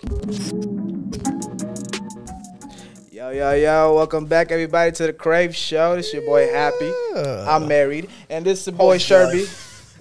Yo, yo, yo, welcome back everybody to the Craves Show. This your boy Happy. I'm married. And this is the boy Sherby.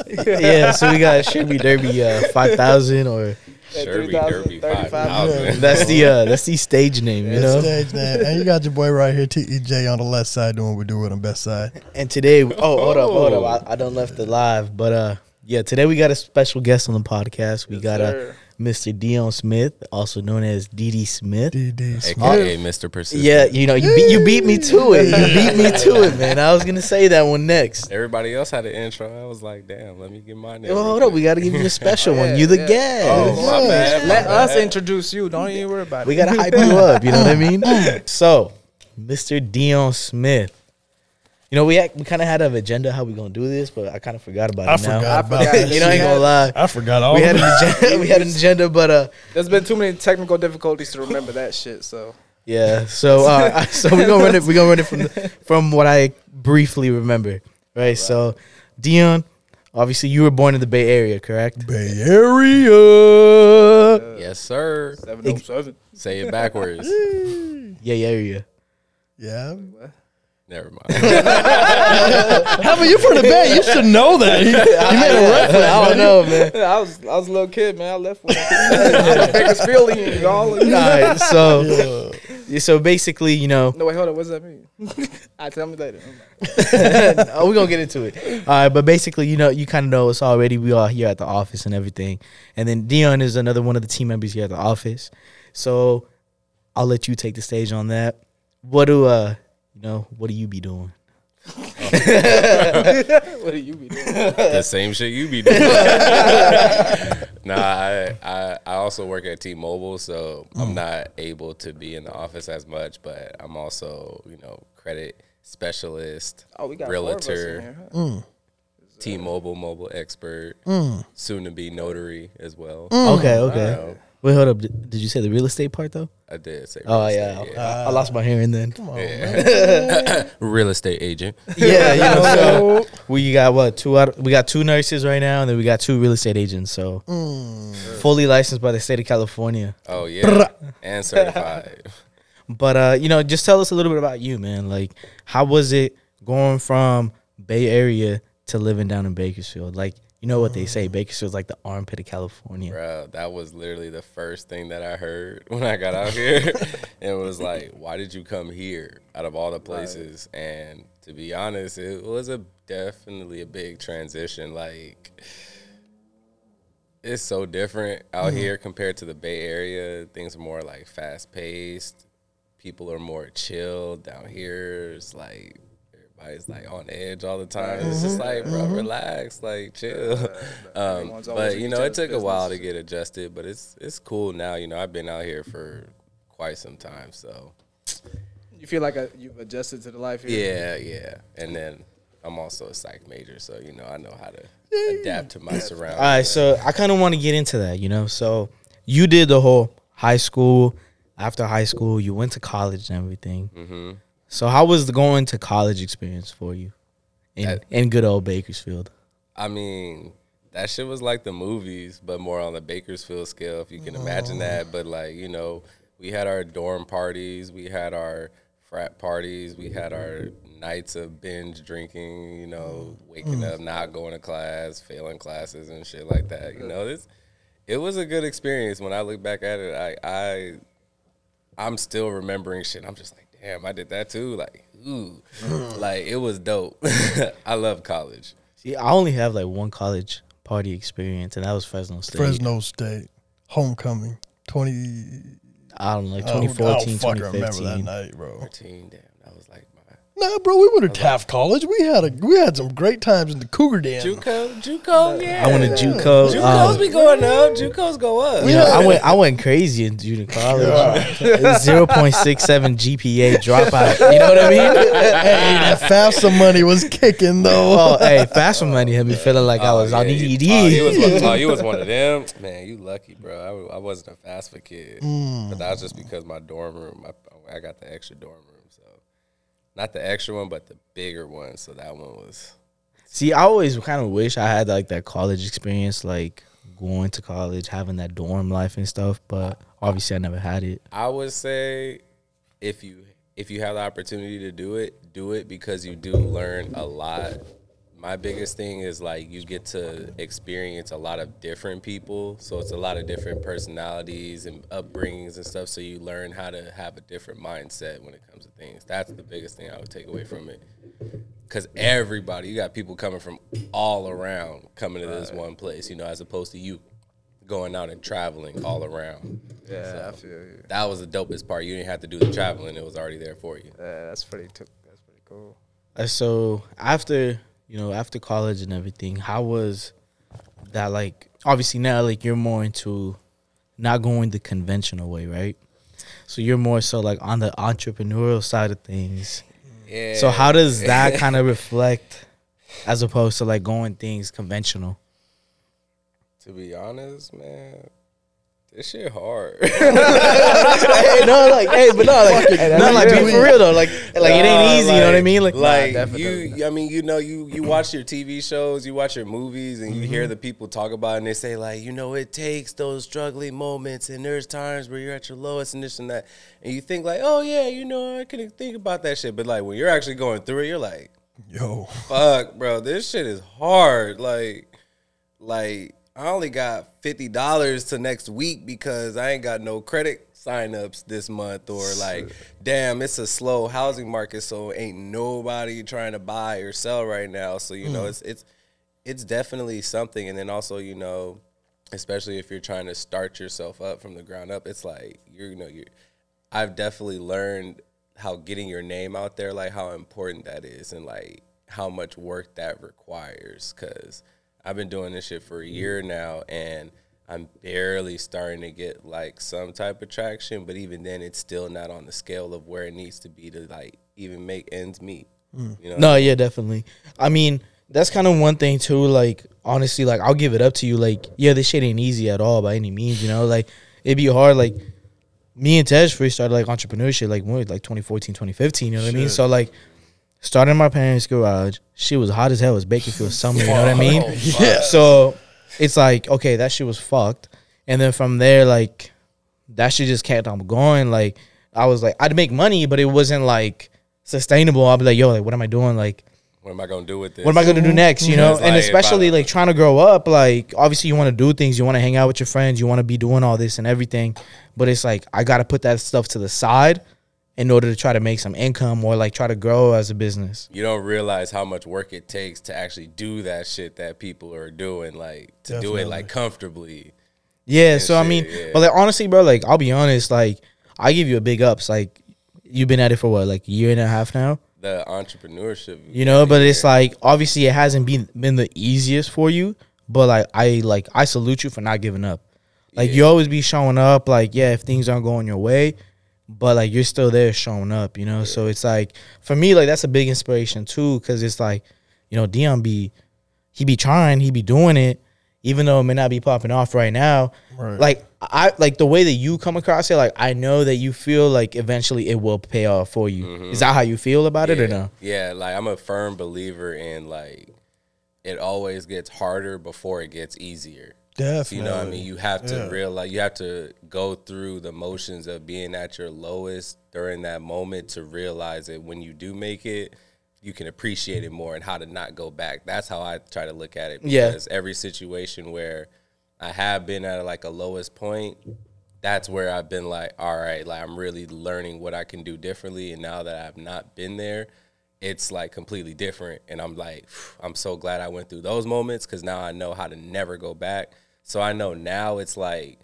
yeah, so we got Sherby Derby uh, five thousand, or Sherby 3,000, Derby 35. 5000. that's the uh, that's the stage name, you know. Stage name. And you got your boy right here, TEJ, on the left side doing what we do with on the best side. And today, oh, hold up, hold up, I, I done left it live, but uh, yeah, today we got a special guest on the podcast. We got uh, sir. Mr. Dion Smith, also known as DD Smith. DD Smith. AKA Mr. Persistent. Yeah, you know, you beat, you beat me to it. You beat me to it, man. I was gonna say that one next. Everybody else had an intro. I was like, damn, let me get mine. in Well, hold up, we got to give you a special Oh, one. yeah, You the yeah. guest. Oh, my bad. Let my us bad. introduce you. Don't even worry about it. We gotta hype you up. You know what I mean? So, Mr. Dion Smith. You know, we act, we kind of had an agenda how we gonna do this, but I kind of forgot about I it now. forgot I about forgot. it. you know, I ain't gonna lie. I forgot all We had an agenda. we had an agenda, but uh, There's been too many technical difficulties to remember that shit. So yeah. So uh, so we gonna run it. We gonna run it from the, from what I briefly remember. Right. So, Dion, obviously you were born in the Bay Area, correct? Bay Area. Yes, sir. seven oh seven. Say it backwards. Yeah, yeah, area. Yeah. Never mind. How about you from the Bay? You should know that. You, you made a reference. I don't know, man. I was I was a little kid, man. I left with I'm a Bakersfield y'all. All right. So Yeah. yeah, so basically, you know, No wait, hold on. What does that mean? I tell me later. oh, we're gonna get into it. All right, but basically, you know, you kind of know us already. We are here at the office and everything, and then Dion is another one of the team members here at the office. So I'll let you take the stage on that. What do uh, you know, what do you be doing? What do you be doing? the same shit you be doing. nah, I, I I also work at T-Mobile, so Mm. I'm not able to be in the office as much. But I'm also, you know, credit specialist, Oh, we got four of us in realtor, here. huh? Mm. T-Mobile mobile expert, mm. soon to be notary as well. Mm. Okay, okay. Know. Wait, hold up. Did did you say the real estate part though? I did say. Oh real yeah, estate, I, I lost my hearing then. Come on, yeah. man. real estate agent. Yeah, you know, so we got what two out? We got two nurses right now, and then we got two real estate agents. So fully licensed by the state of California. Oh yeah, and certified. But uh, you know, just tell us a little bit about you, man. Like, how was it going from Bay Area to living down in Bakersfield? Like, you know what they say, Bakersfield's like the armpit of California. Bro, that was literally the first thing that I heard when I got out here. and it was like, why did you come here out of all the places? And to be honest, it was a definitely a big transition. Like it's so different out mm-hmm. here compared to the Bay Area. Things are more like fast paced. People are more chill down here. It's like everybody's like on edge all the time. It's just like, bro, relax, like chill. Um, but you know, it took a while to get adjusted, but it's it's cool now. You know, I've been out here for quite some time, so You feel like uh you've adjusted to the life here. yeah, yeah. And then I'm also a psych major, so you know, I know how to adapt to my surroundings. All right, so I kind of want to get into that, you know. So you did the whole high school. After high school, you went to college and everything. hmm So how was the going to college experience for you in That- in good old Bakersfield? I mean, that shit was like the movies, but more on the Bakersfield scale, if you can imagine that. Oh. But like, you know, we had our dorm parties, we had our frat parties, we had our nights of binge drinking, you know, waking mm. up, not going to class, failing classes and shit like that. You know, this it was a good experience. When I look back at it, I I I'm still remembering shit. I'm just like, damn, I did that too. Like, ooh, like it was dope. I love college. See, I only have like one college party experience, and that was Fresno State. Fresno State homecoming 20. I don't know, like oh, oh, I don't- 2014, I don't fucking remember that 2015. night, bro. 13, damn, that was like my Nah, bro, we went to Taft College. We had a we had some great times in the Cougar Den. JUCO, JUCO, yeah. I went to JUCO. JUCOs um, be going up. JUCOs go up. you know, I went I went crazy in junior college. Zero point six seven GPA dropout. You know what I mean? hey, that FAFSA money was kicking though. Oh, hey, fast money had me feeling like I was Oh, on yeah, ED. You, oh, you was one, oh, you was one of them. Man, you lucky, bro. I, I wasn't a FAFSA kid, but that was just because my dorm room. I, I got the extra dorm room, so not the extra one, but the bigger one. So that one was. See, I always kind of wish I had like that college experience, like going to college, having that dorm life and stuff. But obviously I never had it. I would say if you if you have the opportunity to do it, do it because you do learn a lot. My biggest thing is like you get to experience a lot of different people, so it's a lot of different personalities and upbringings and stuff. So you learn how to have a different mindset when it comes to things. That's the biggest thing I would take away from it. Because everybody, you got people coming from all around coming to this one place, you know, as opposed to you going out and traveling all around. Yeah, I feel you. That was the dopest part. You didn't have to do the traveling; it was already there for you. Yeah, that's pretty. T- that's pretty cool. Uh, so after you know after college and everything, how was that like? Obviously now like you're more into not going the conventional way, right? So you're more so like on the entrepreneurial side of things. Yeah. So how does that kind of reflect as opposed to like going things conventional? To be honest, man, this shit hard. hey, no, like, hey, but no, like, no, like, be for real though, like, like it ain't easy. you know what I mean? Like, like definitely. you, I mean, you know, you you watch your TV shows, you watch your movies, and you hear mm-hmm. the people talk about, it and they say like, you know, it takes those struggling moments, and there's times where you're at your lowest and this and that, and you think like, oh yeah, you know, I can think about that shit, but like when you're actually going through it, you're like, Yo, fuck, bro, this shit is hard. Like, like I only got fifty dollars to next week because I ain't got no credit signups this month, or like, damn, it's a slow housing market, so ain't nobody trying to buy or sell right now. So you know, hmm. it's it's it's definitely something, and then also you know, especially if you're trying to start yourself up from the ground up, it's like you're you know you're. I've definitely learned how getting your name out there, like how important that is, and like how much work that requires. Cause I've been doing this shit for a mm-hmm. year now, and I'm barely starting to get like some type of traction. But even then, it's still not on the scale of where it needs to be to like even make ends meet. Mm. You know? no, yeah, definitely. I mean, that's kind of one thing too. Like, honestly, like I'll give it up to you. Like, yeah, this shit ain't easy at all by any means. You know, like it'd be hard. Like me and Tej first started like entrepreneurship like what, like 2014, 2015. You know what I mean? So like. Started in my parents' garage. Uh, she was hot as hell. It was Bakersfield summer. You know what I mean? Oh, yeah. So it's like, okay, that shit was fucked. And then from there, like, that shit just kept on going. Like, I was like, I'd make money, but it wasn't like sustainable. I'd be like, yo, like, what am I doing? Like, What am I gonna do with this? what am I gonna do next? You know? It's and like, especially like trying to grow up, like, obviously you wanna do things, you wanna hang out with your friends, you wanna be doing all this and everything. But it's like, I gotta put that stuff to the side in order to try to make some income or like try to grow as a business. you don't realize how much work it takes to actually do that shit that people are doing, like to do it like comfortably. Yeah, so I mean, yeah. but like honestly, bro, like I'll be honest, like I give you a big ups. Like you've been at it for what, like a year and a half now, The entrepreneurship, you know. But it's like obviously it hasn't been been the easiest for you, but like I like I salute you for not giving up. Like you always be showing up. Like yeah, if things aren't going your way, but like you're still there showing up, you know. So it's like for me, like that's a big inspiration too, because it's like you know Dion be he be trying, he be doing it, even though it may not be popping off right now. Right. Like I like the way that you come across it. Like I know that you feel like eventually it will pay off for you. Mm-hmm. Is that how you feel about it or yeah, no? Yeah, like I'm a firm believer in like it always gets harder before it gets easier. Definitely. You know what I mean? You have to Yeah. realize you have to go through the motions of being at your lowest during that moment to realize that when you do make it, you can appreciate it more and how to not go back. That's how I try to look at it. Yeah. Because every situation where I have been at like a lowest point, that's where I've been like, all right, like I'm really learning what I can do differently. And now that I've not been there, it's like completely different. And I'm like, I'm so glad I went through those moments because now I know how to never go back. So I know now it's like,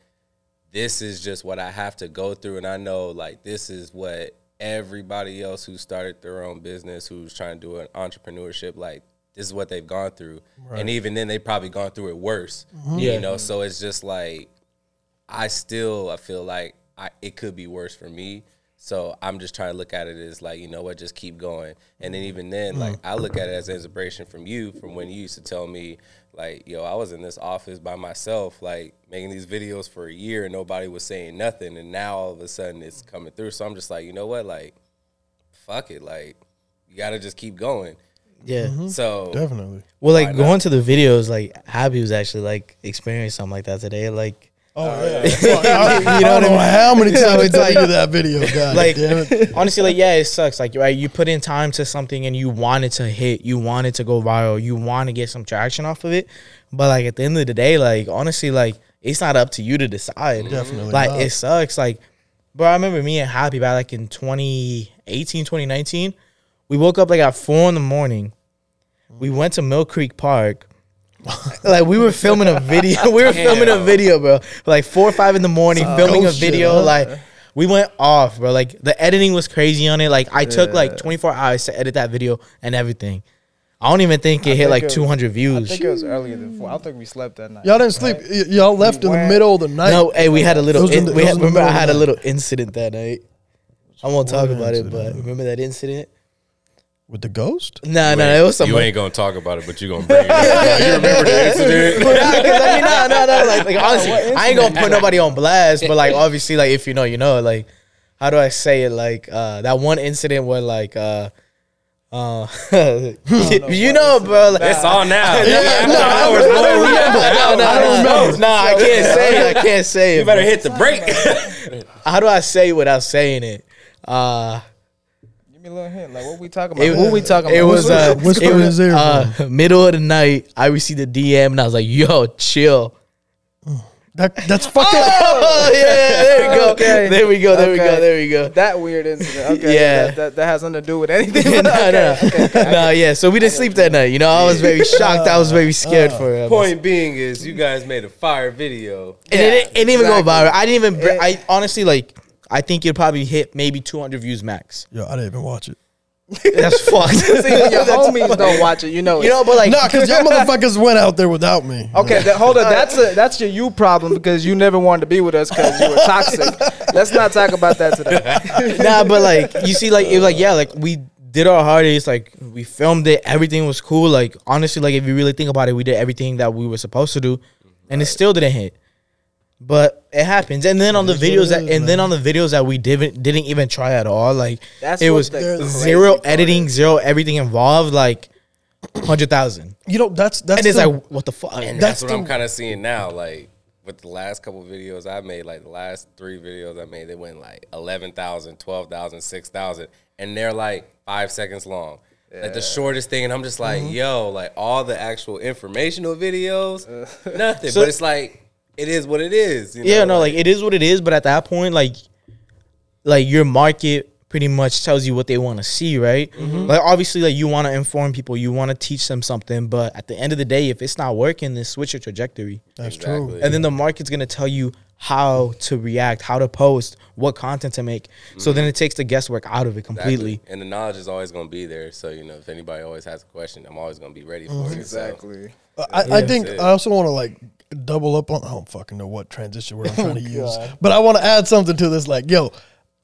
this is just what I have to go through. And I know like this is what everybody else who started their own business, who's trying to do an entrepreneurship, like this is what they've gone through. And even then, they probably gone through it worse. Mm-hmm. Yeah. You know, so it's just like, I still I feel like I it could be worse for me. So I'm just trying to look at it as like, you know what, just keep going. And then even then, mm-hmm. like I look at it as inspiration from you, from when you used to tell me, like, yo, I was in this office by myself, like making these videos for a year and nobody was saying nothing. And now all of a sudden it's coming through. So I'm just like, you know what, like, fuck it. Like, you gotta just keep going. Yeah. Mm-hmm. So definitely. Well, like Why not? going to the videos, like Happy was actually like experiencing something like that today. Like Oh uh, yeah. Fuck, I, you know I mean? How many times it's did I like- do that video? God like damn it. honestly like yeah it sucks like right you put in time to something and you want it to hit you want it to go viral you want to get some traction off of it but like at the end of the day like honestly like it's not up to you to decide Definitely like not. it sucks like bro i remember me and happy back like in 2018 2019 we woke up like at four in the morning we went to mill creek park like we were filming a video we were filming a video bro like four or five in the morning filming a ghost shit, video huh? like we went off, bro. Like the editing was crazy on it. Like I took like 24 hours to edit that video and everything. I don't even think it hit think like it was- 200 I views. think it was earlier than four. I don't think we slept that night. Y'all didn't sleep. Y- y'all left in the middle of the night. No, hey, we had a little. In in- the- we had, remember, I middle of had a little incident that night. I won't talk What about it, but remember that incident? With the ghost. Nah, You nah, it was some. You ain't gonna talk about it, but you gonna bring it. up. you remember the incident? Nah, 'cause I mean, no, no, no. Like, like honestly, I ain't gonna put nobody on blast, but like, obviously, like, if you know, you know. Like, how do I say it? Like, uh, that one incident where, like, uh, uh, you know, bro. Like, It's all now. no, After no, I don't boy, we remember. No, no, no, no, no, I can't say it. I can't say it. You better bro. hit the brake. How do I say it without saying it? Uh, Give me a little hint. Like what we talking about? it, Who we talking about? It was uh, Whisper it in was his uh, middle of the night. I received a DM and I was like, "Yo, chill." That that's fucking. Oh yeah, there we go. Okay. There we go. There we go. There we go. that weird incident. Okay, Yeah. that, that, that has nothing to do with anything. no, okay, no, okay, okay. no, yeah. So we didn't sleep that night. You know, I was very shocked. I was very scared for him. Point being is, you guys made a fire video. And it, didn't- it didn't even go viral. I didn't even. br- It- I honestly like. I think it probably hit maybe 200 views max. Yo, I didn't even watch it. That's fucked. See, when your homies don't watch it, you know. you know, but like, Nah, because y'all motherfuckers went out there without me. Okay, that, hold on. That's a that's your you problem because you never wanted to be with us because you were toxic. Let's not talk about that today. nah, but like you see, like it was like yeah, like we did our hardest. Like we filmed it, everything was cool. Like honestly, like if you really think about it, we did everything that we were supposed to do, and it still didn't hit. But it happens, and then on the videos it that, is, and then on the videos that we didn't didn't even try at all, like That's it what was the crazy zero part editing, is. zero everything involved, like hundred thousand, You know that's that's and it's the- like what the fuck? And That's that's, what the- I'm kind of seeing now. Like with the last couple videos I made, like the last three videos I made, they went like 11,000, 12,000, 6,000. And they're like five seconds long. Like the shortest thing. And I'm just like, Mm-hmm. yo, like all the actual informational videos, nothing. So- but it's like, it is what it is. You yeah, no, like it is what it is. But at that point, like, like your market pretty much tells you what they want to see, right? Mm-hmm. Like obviously, like you want to inform people, you want to teach them something, but at the end of the day, if it's not working, then switch your trajectory, that's true. And then the market's gonna tell you how to react, how to post, what content to make. So then it takes the guesswork out of it Exactly. completely. And the knowledge is always going to be there. So, you know, if anybody always has a question, I'm always going to be ready for it. Exactly. I, I Yeah. think I also want to like double up on. I don't fucking know what transition word I'm trying to use, but I want to add something to this. Like, yo,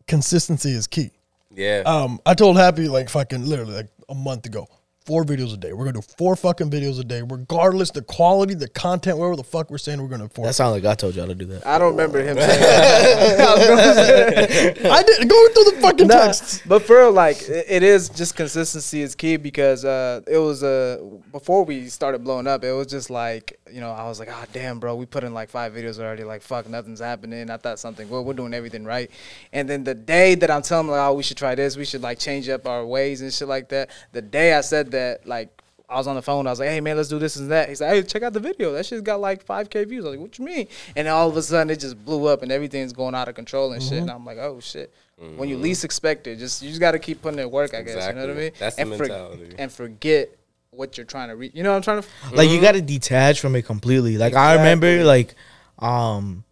consistency is key. yeah. Um, I told Happy like fucking literally like a month ago, four videos a day. We're gonna do four fucking videos a day, regardless the quality, the content, whatever the fuck we're saying. We're gonna That sounds like I told y'all to do that. I don't remember him saying that. I was gonna did going through the fucking Nah, texts. but for real, like it it is just consistency is key because uh, it was uh, before we started blowing up. It was just like you know I was like, ah, damn, bro, we put in like five videos already. Like fuck, nothing's happening. I thought something. Well, we're doing everything right. And then the day that I'm telling them like, oh, we should try this, we should like change up our ways and shit like that. The day I said that, like. I was on the phone. I was like, "Hey man, let's do this and that." He's like, "Hey, check out the video. That shit's got like 5k views." I was like, "What you mean?" And all of a sudden, it just blew up, and everything's going out of control and shit. Mm-hmm. And I'm like, "Oh shit!" When you mm-hmm. least expect it, just you just got to keep putting in work. I guess you know what I mean. That's the and mentality. and forget what you're trying to reach. You know what I'm trying to. Like you mm-hmm. got to detach from it completely. Like I remember, like, um,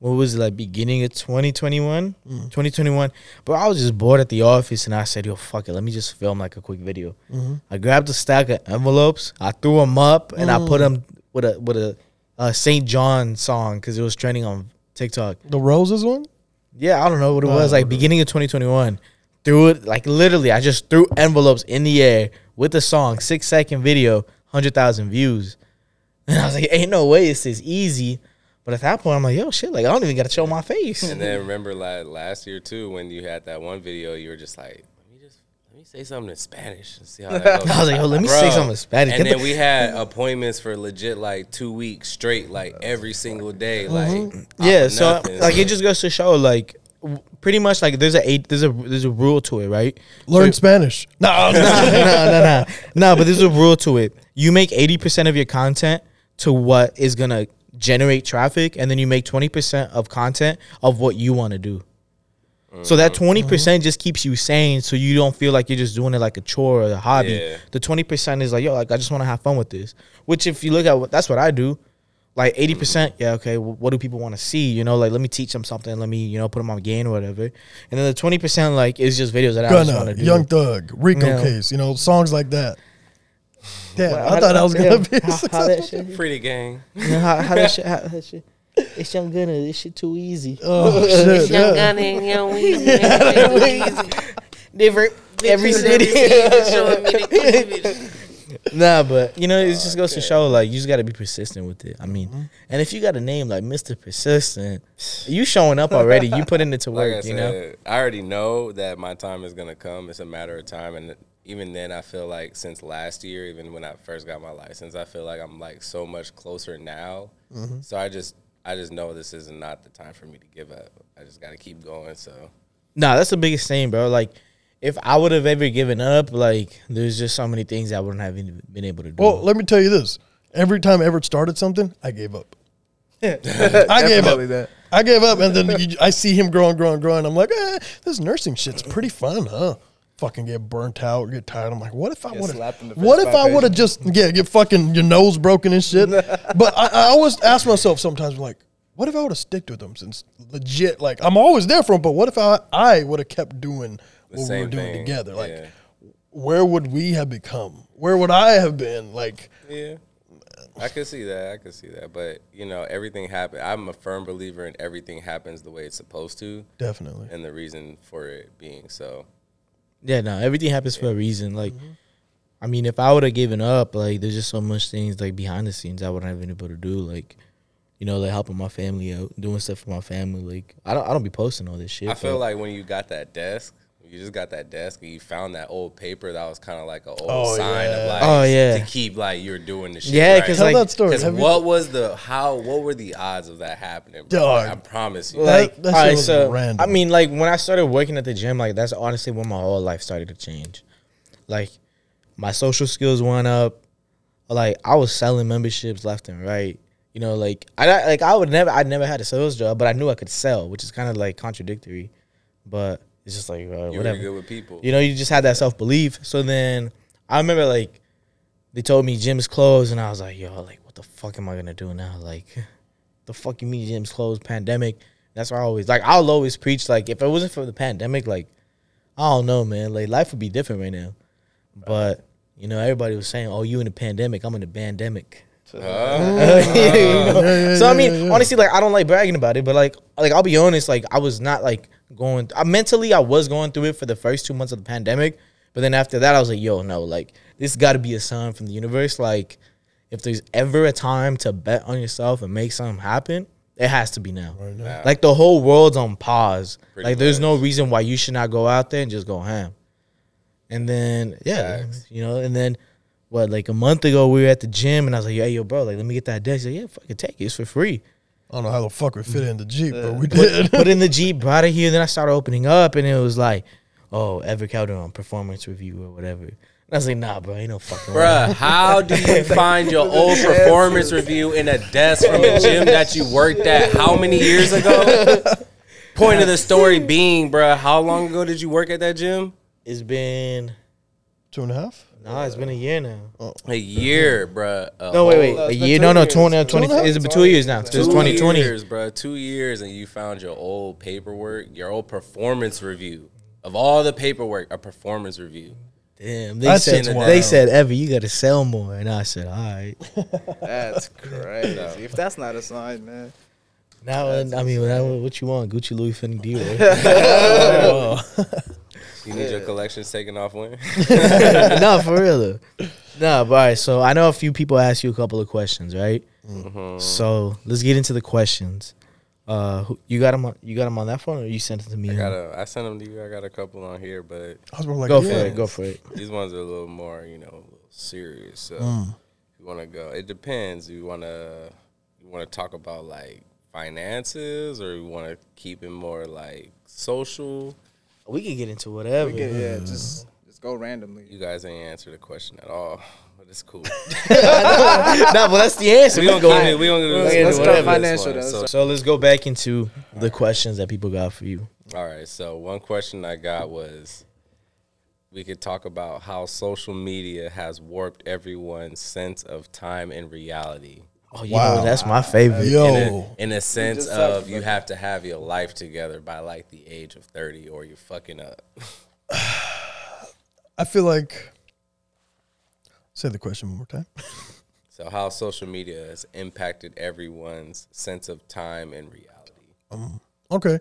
what was it like beginning of 2021, 2021. But I was just bored at the office, and I said, "Yo, fuck it, let me just film like a quick video." I grabbed a stack of envelopes, I threw them up, and I put them with a with a, uh SAINt JHN song because it was trending on TikTok. The roses one. Yeah, I don't know what it was like beginning of 2021. Threw it like literally, I just threw envelopes in the air with the song, six second video, hundred thousand views, and I was like, "Ain't no way it's this easy." But at that point, I'm like, "Yo, shit! Like I don't even got to show my face." And then remember like last year too when you had that one video, you were just like, let me just let me say something in Spanish and see how that goes. I was like, yo, let me say something in Spanish. And Get then the- we had appointments for legit like two weeks straight, like every single day, mm-hmm. like yeah, so nothing. like it just goes to show like pretty much like there's a eight there's a there's a rule to it, right? Learn Spanish. No, no, no, no, no, no. But there's a rule to it. You make eighty percent of your content to what is gonna generate traffic, and then you make twenty percent of content of what you want to do. So that mm-hmm. twenty percent just keeps you sane, so you don't feel like you're just doing it like a chore or a hobby. Yeah. The twenty percent is like, yo, like I just want to have fun with this. Which, if you look at what that's what I do. Like eighty percent, mm-hmm. yeah, okay. wh- what do people want to see? You know, like let me teach them something. Let me, you know, put them on game or whatever. And then the twenty percent, like, is just videos that I just want to do. Young Thug, Rico. Case, you know, songs like that. Damn, Well, I how- thought I was yeah, gonna be. how- how that shit- Pretty gang. You know, how, how that shit, how that shit. It's Young Gunna. This shit too easy. Oh shit! Young Yeah. Gunna and Young Weezy. Different every city. Showing me the cleavage. nah, but you know, it just goes to show like you just got to be persistent with it. I mean, mm-hmm. and if you got a name like Mister Persistent, you showing up already. You putting it to Like I work. said, you know. I already know that my time is gonna come. It's a matter of time, and even then, I feel like since last year, even when I first got my license, I feel like I'm like so much closer now. Mm-hmm. So I just, I just know this is not the time for me to give up. I just got to keep going. So Nah, that's the biggest thing, bro. Like, if I would have ever given up, like, there's just so many things I wouldn't have even been able to do. Well, let me tell you this: every time Everett started something, I gave up. I gave up. That. I gave up, and then you, I see him growing, growing, growing. I'm like, eh, this nursing shit's pretty fun, huh? Fucking get burnt out, get tired. I'm like, what if I would slapped in the have? What if I would have just yeah, get fucking your nose broken and shit? but I, I always ask myself sometimes, like, what if I would have sticked with them since legit? Like, I'm always there for them, but what if I I would have kept doing the what we were doing thing. together? Like, yeah. where would we have become? Where would I have been? Like, Yeah. I could see that. I could see that. But, you know, everything happen. I'm a firm believer in everything happens the way it's supposed to definitely. and the reason for it being so. Yeah, no, everything happens for a reason. Like, mm-hmm. I mean, if I would have given up, like, there's just so much things like behind the scenes I wouldn't have been able to do. Like, you know, like helping my family out, doing stuff for my family. Like, I don't, I don't be posting all this shit. I feel like when you got that desk, you just got that desk and you found that old paper that was kind of like an old Oh, sign yeah. of like Oh, yeah. to keep like you're doing the shit. Yeah, right. 'cause, Tell like- that story. Because Have you- what was the how? What were the odds of that happening? Bro? Dog. Like, I promise you. That- like, that all right, so random. I mean, like when I started working at the gym, like that's honestly when my whole life started to change. Like, my social skills went up. Like I was selling memberships left and right. You know, like I I- like I would never I never had a sales job, but I knew I could sell, which is kind of like contradictory. But it's just like uh, you were whatever. good with people. You know, you just had that self belief. So then I remember like they told me gym's closed, and I was like, yo, like what the fuck am I gonna do now? Like, the fuck you mean gym's closed? Pandemic. That's why I always like I'll always preach like if it wasn't for the pandemic, like I don't know, man, like life would be different right now. But you know, everybody was saying, "Oh, you in the pandemic? I'm in the pandemic." Huh? You know? yeah, so I mean, yeah, yeah. honestly, like I don't like bragging about it, but like, like I'll be honest, like I was not like going I, mentally. I was going through it for the first two months of the pandemic, but then after that, I was like, yo, no, like this got to be a sign from the universe. Like, if there's ever a time to bet on yourself and make something happen, it has to be now. Nah. Like the whole world's on pause. Pretty like there's no reason why you should not go out there and just go ham. And then yeah, Facts. you know, and then what like a month ago we were at the gym and I was like, hey yo, bro, like let me get that desk. He's like, yeah, fucking take it. It's for free. I don't know how the fuck we fit it in the Jeep, but we did. put in the Jeep, brought it here, then I started opening up and it was like, oh, Ever Calderon performance review or whatever. And I was like, nah, bro, ain't no fucking way. Bruh, how do you find your old performance review in a desk from a gym that you worked at how many years ago? Point of the story being, bruh, how long ago did you work at that gym? It's been Two and a half. Nah, it's been a year now. A year, bruh. A No, wait, wait, a year? No, no, years. 20, uh, Two 20, and it's been two years now. It's 2020. years, bro. Two years, and you found your old paperwork, your old performance review. Of all the paperwork, a performance review. Damn, they That's said just they said Ever, you got to sell more, and I said, all right. That's crazy. if that's not a sign, man. Now, I mean, now what you want? Gucci, Louis, Fendi, Dior. You need your collections taken off when? no, for real though. No, but all right. So I know a few people asked you a couple of questions, right? Mm-hmm. So let's get into the questions. Uh, who- you got them on you got 'em on that phone, or you sent it to me? I got a, I sent them to you. I got a couple on here, but I was like, go yeah. for it. Go for it. these ones are a little more, you know, a little serious. So Mm. you want to go? It depends. You want to you want to talk about like finances, or you want to keep it more like social? We can get into whatever. We can, yeah, just mm-hmm. just go randomly. You guys ain't answer the question at all, but it's cool. no, but that's the answer. we We gonna go. go in- We gonna do Let's this let's one. go financial, though. So, So let's go back into the questions that people got for you. all right. So one question I got was, we could talk about how social media has warped everyone's sense of time and reality. Oh, you Wow. know that's my favorite. Yo, in a, in a sense of you have to have your life together by like the age of 30 or you're fucking up. I feel like. Say the question one more time. So how social media has impacted everyone's sense of time and reality. Um, Okay.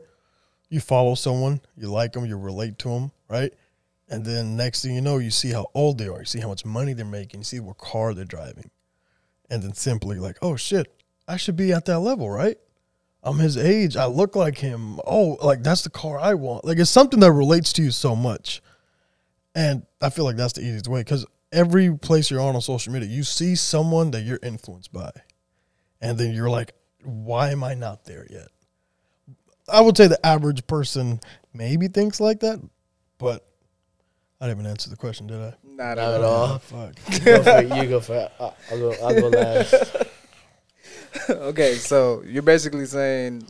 You follow someone, you like them, you relate to them, right? And then next thing you know, you see how old they are, you see how much money they're making, you see what car they're driving. And then simply like, oh shit, I should be at that level, right? I'm his age. I look like him. Oh, like that's the car I want. Like it's something that relates to you so much. And I feel like that's the easiest way because every place you're on on social media, you see someone that you're influenced by. And then you're like, why am I not there yet? I would say the average person maybe thinks like that, but I didn't even answer the question, did I? Not, Not at all. Fuck. go for it. You go for it. I'll I'll go. I'll go last. okay, so you're basically saying,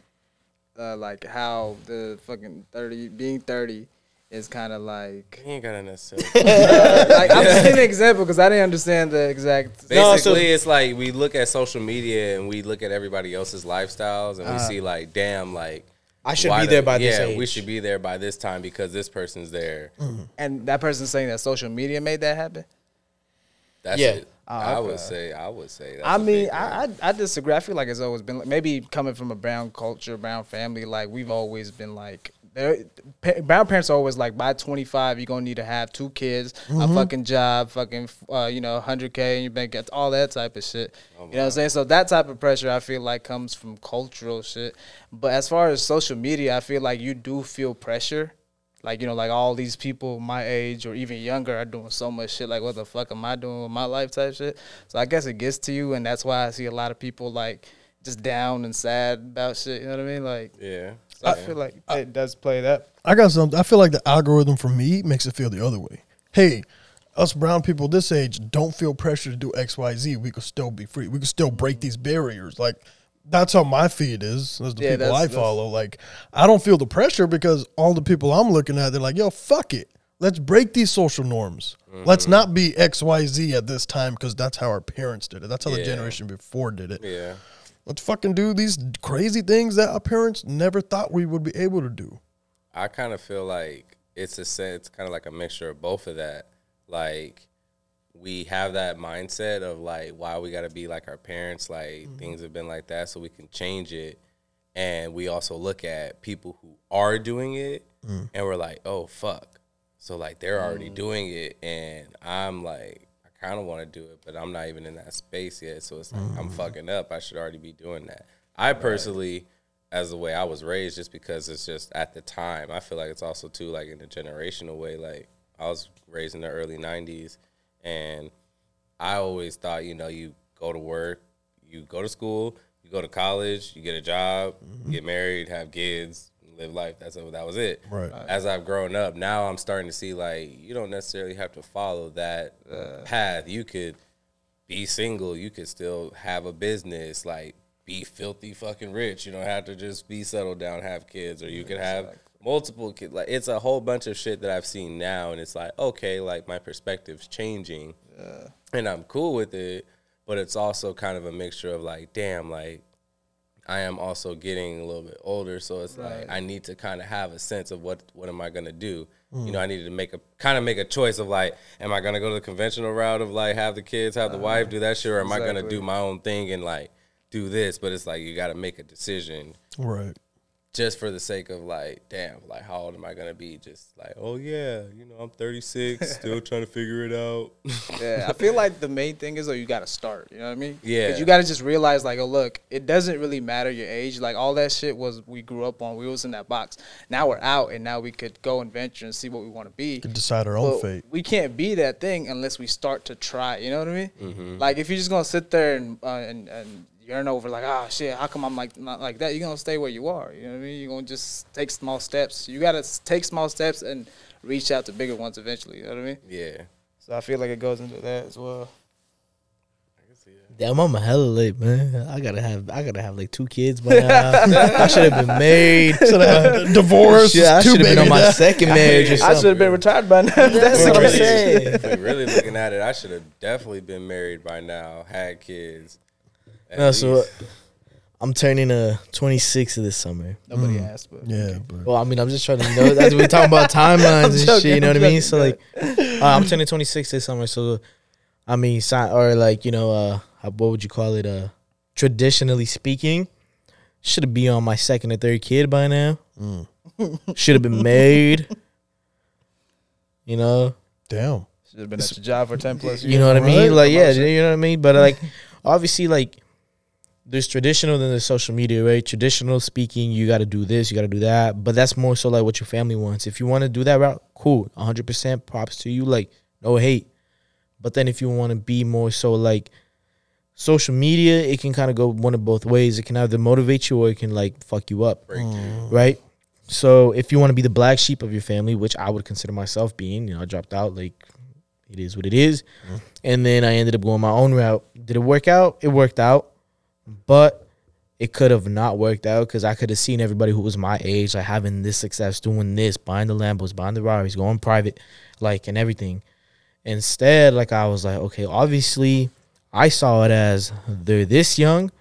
uh, like how the fucking thirty being thirty is kind of like. You ain't gotta necessarily. like I'm just giving an example because I didn't understand the exact. No, Basically, so- it's like we look at social media and we look at everybody else's lifestyles and we Uh-huh. see like, damn, like I should why be there the- by yeah, this age. we should be there by this time because this person's there. Mm-hmm. And that person's saying that social media made that happen. That's Yeah. it. Oh, I would say. I would say. That's I a mean, I. I I disagree. I feel like it's always been like, maybe coming from a brown culture, brown family. Like we've always been like. Brown parents are always like, by 25, you're gonna need to have two kids, a fucking job, fucking, uh, you know, 100k in your bank, all that type of shit. you know what I'm saying? So that type of pressure, I feel like, comes from cultural shit. But as far as social media, I feel like you do feel pressure. Like you know, like all these people my age or even younger are doing so much shit. Like what the fuck am I doing with my life type shit? So I guess it gets to you, and that's why I see a lot of people like just down and sad about shit. You know what I mean? Like yeah. I feel like it does play that. I got something. I feel like the algorithm for me makes it feel the other way. Hey, us brown people this age don't feel pressure to do X, Y, Z. We could still be free. We could still break these barriers. Like that's how my feed is. That's the Yeah, people that's- I that's- follow. Like I don't feel the pressure because all the people I'm looking at, they're like, yo, fuck it. Let's break these social norms. Let's mm-hmm. not be X, Y, Z at this time because that's how our parents did it. That's how the Yeah. generation before did it. Yeah. Let's fucking do these crazy things that our parents never thought we would be able to do. I kind of feel like it's a sen- it's kind of like a mixture of both of that. Like we have that mindset of like why we got to be like our parents, like mm-hmm. things have been like that, so we can change it. And we also look at people who are doing it, mm. and we're like, oh fuck. So like they're already mm. doing it, and I'm like, I kind of want to do it, but I'm not even in that space yet. So it's like I'm mm. fucking up. I should already be doing that. I personally as the way I was raised, just because it's just at the time. I feel like it's also too like in a generational way. Like I was raised in the early '90s, and I always thought, you know, you go to work, you go to school, you go to college, you get a job, you get married, have kids, live life. That's that was it. Right. As I've grown up, now I'm starting to see like you don't necessarily have to follow that path. You could be single. You could still have a business. Like be filthy fucking rich. You don't have to just be settled down, have kids, or you could have multiple kids. Like it's a whole bunch of shit that I've seen now, and it's like okay, like my perspective's changing, and I'm cool with it. But it's also kind of a mixture of like, damn, like I am also getting a little bit older, so it's like I need to kind of have a sense of what what am I gonna do. You hmm. know, I needed to make a kind of make a choice of like, am I gonna go the conventional route of like have the kids, have the wife, uh-huh. do that shit, or am I gonna do my own thing and like do this? But it's like you got to make a decision. Right. Just for the sake of like, damn, like how old am I gonna be? Just like, oh yeah, you know, I'm 36, still trying to figure it out. Yeah, I feel like the main thing is though you got to start. You know what I mean? Yeah. Because you got to just realize like, oh look, it doesn't really matter your age. Like all that shit was we grew up on. We was in that box. Now we're out, and now we could go and venture and see what we want to be. Could decide our own But fate. We can't be that thing unless we start to try. You know what I mean? Mm-hmm. Like if you're just gonna sit there and uh, and and yearn over like, ah shit, how come I'm like not like that? You're gonna stay where you are. You know what I mean? You're gonna just take small steps. You gotta take small steps and reach out to bigger ones eventually. You know what I mean? yeah. So I feel like it goes into that as well. I can see that. Damn, I'm a hella late, man. I gotta have, I gotta have like two kids by now. I should have been married. So that divorce, Shit, I should have been on my second marriage or I should have been retired by now. That's what I'm Really- saying. If we're really looking at it, I should have definitely been married by now, had kids. At No, so least. I'm turning uh 26 this summer. Nobody asked, but Yeah, but Well, I mean, I'm just trying to, know, that's we're talking about timelines and joking, shit. You know I'm what I mean? joking, So like, uh, I'm turning 26 this summer. So, I mean, si- or like, you know, uh, how- what would you call it? Uh, traditionally speaking, should have been on my second or third kid by now. Mm. Should have been married. You know, damn. should have been at your job for ten plus years. you know what I mean? Right. Like, yeah, you know what I mean. But like, obviously, like, there's traditional, then there's social media, right? Traditional speaking, you got to do this, you got to do that. But that's more so like what your family wants. If you want to do that route, cool, 100 percent props to you. Like, no hate. But then if you want to be more so like social media, it can kind of go one of both ways. It can either motivate you or it can like fuck you up break mm. right? So if you want to be the black sheep of your family, which I would consider myself being, you know, I dropped out. Like it is what it is. Mm-hmm. and then I ended up going my own route. Did it work out? It worked out, but it could have not worked out because I could have seen everybody who was my age like having this success, doing this, buying the Lambos, buying the Rarries, going private, like and everything. Instead, like I was like, okay, obviously, I saw it as they're this young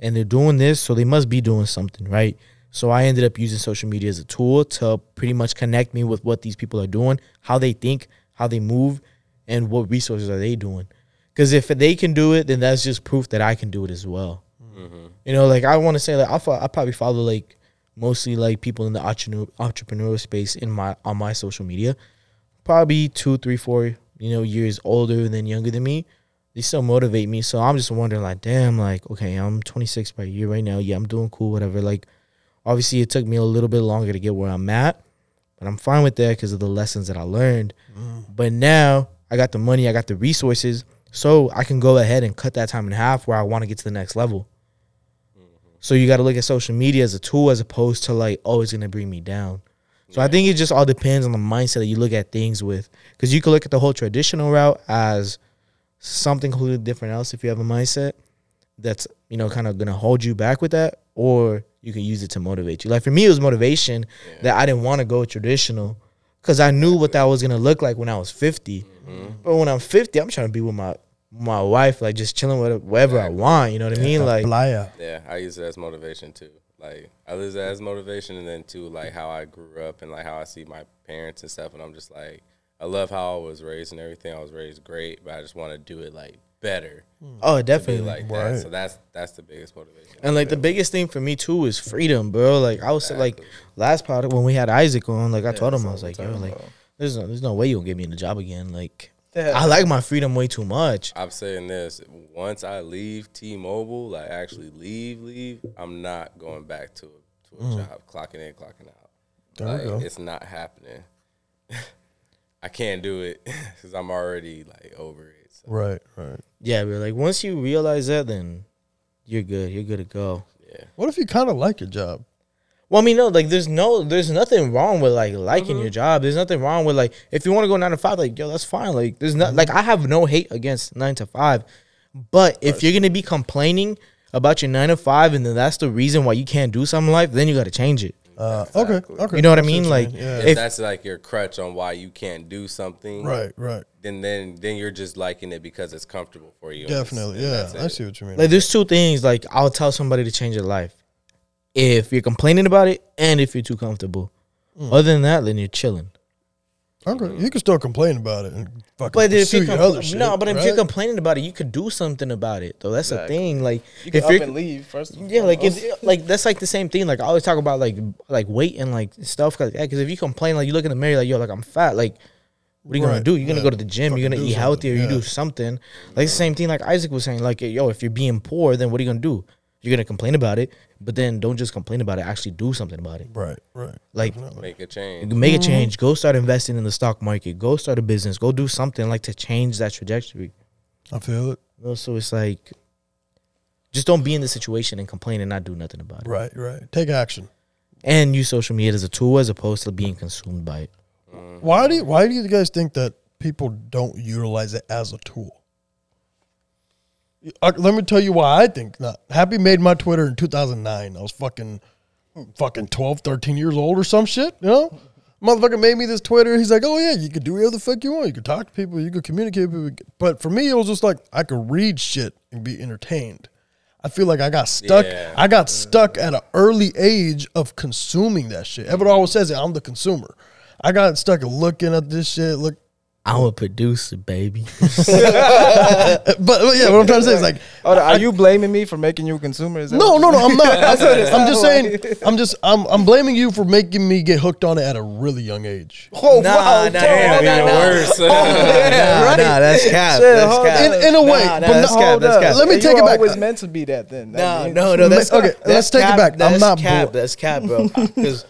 and they're doing this, so they must be doing something, right? So I ended up using social media as a tool to pretty much connect me with what these people are doing, how they think, how they move, and what resources are they doing. Because if they can do it, then that's just proof that I can do it as well. You know, like I want to say, like I'll, fo- I'll probably follow like mostly like people in the entrepreneur entrepreneurial space in my on my social media, probably two, three, four, you know, years older than younger than me. They still motivate me, so I'm just wondering, like, damn, like, okay, I'm 26 by year right now. Yeah, I'm doing cool, whatever. Like, obviously, it took me a little bit longer to get where I'm at, but I'm fine with that because of the lessons that I learned. Mm. But now I got the money, I got the resources, so I can go ahead and cut that time in half where I want to get to the next level. So you got to look at social media as a tool as opposed to like, oh, it's gonna bring me down. So I think it just all depends on the mindset that you look at things with, because you could look at the whole traditional route as something completely different else if you have a mindset that's you know kind of gonna hold you back with that, or you can use it to motivate you. Like for me, it was motivation that I didn't want to go traditional because I knew what that was gonna look like when I was 50. Mm-hmm. But when I'm 50, I'm trying to be with my my wife, like just chilling with wherever I want. You know what I mean? Like Playa. Yeah, I use it as motivation too. Like I use it as motivation, and then too like how I grew up and like how I see my parents and stuff. And I'm just like, I love how I was raised and everything. I was raised great, but I just want to do it like better, hmm. oh, be definitely. like Right. that. So that's that's the biggest motivation. And like the biggest thing for me too is freedom, bro. Like I was like last product when we had Isaac on, like I told him I was like, yo, like there's no there's no way you'll get me in the job again. Like Yeah. I like my freedom way too much. I'm saying this: once I leave T-Mobile, like actually leave, leave, I'm not going back to a, to a mm. job, clocking in, clocking out. There like go. it's not happening. I can't do it because I'm already like over it. So, Right, right. Yeah, but like once you realize that, then you're good. You're good to go. yeah, What if you kind of like your job? Well, I mean, no, like there's no, there's nothing wrong with like liking your job. There's nothing wrong with like if you want to go nine to five, like yo, that's fine. Like there's not like I have no hate against nine to five, but if you're gonna be complaining about your nine to five and then that's the reason why you can't do something in life, then you got to change it. Uh, okay, okay. You know what I mean? you Like, yeah. if, If- that's like your crutch on why you can't do something, right, right. Then then then you're just liking it because it's comfortable for you. Definitely, and yeah. I see what you mean. Like there's two things. Like I'll tell somebody to change their life if you're complaining about it and if you're too comfortable. Hmm. Other than that, then you're chilling. Okay, you can still complain about it and fucking But if pursue you your compl- other shit. no, but if you're complaining about it, you could do something about it. Though that's Exactly. the thing. Like You can if up you're and leave first. and yeah, like if like that's like the same thing. Like I always talk about like like weight and like stuff like that. Because if you complain, like you look in the mirror, like yo, like I'm fat, like. What are you gonna do? You're gonna yeah. go to the gym. You're gonna do eat healthier. something, You do something. Like the same thing. Like Isaac was saying. Like yo, if you're being poor, then what are you gonna do? You're gonna complain about it, but then don't just complain about it. Actually do something about it. right, right. Like Definitely. Make a change. make Mm-hmm. a change. Go start investing in the stock market. Go start a business. Go do something like to change that trajectory. I feel it. You know, so it's like, just don't be in the situation and complain and not do nothing about it. Right, right. Take action. And use social media as a tool as opposed to being consumed by it. Why do you, why do you guys think that people don't utilize it as a tool? Let me tell you why I think not. Happy made my Twitter in 2009. I was fucking fucking 12, 13 years old or some shit, you know? Motherfucker made me this Twitter. He's like, "Oh yeah, you could do whatever the fuck you want. You could talk to people, you could communicate with people." But for me, it was just like I could read shit and be entertained. I feel like I got stuck. Yeah. I got stuck at an early age of consuming that shit. Everyone always says it. I'm the consumer. I got stuck looking at this shit. Look, I'm a producer, baby. but, but yeah, what I'm trying to say is like, Oh, are you blaming me for making you a consumer? Is that no, no, no, I'm not. I'm, I'm just saying. I'm just. I'm. I'm blaming you for making me get hooked on it at a really young age. Oh, Nah, wow, nah, damn, oh, nah, Even nah. worse. nah, nah, that's cap. Shit, that's cap. In, in a way, Nah, nah, but that's no, cap. Hold That's cap. Let me You take it were back. Always meant to be that. Then That No, means- no, no. That's Okay, that's let's take it back. I'm not cap. That's cap, bro. Because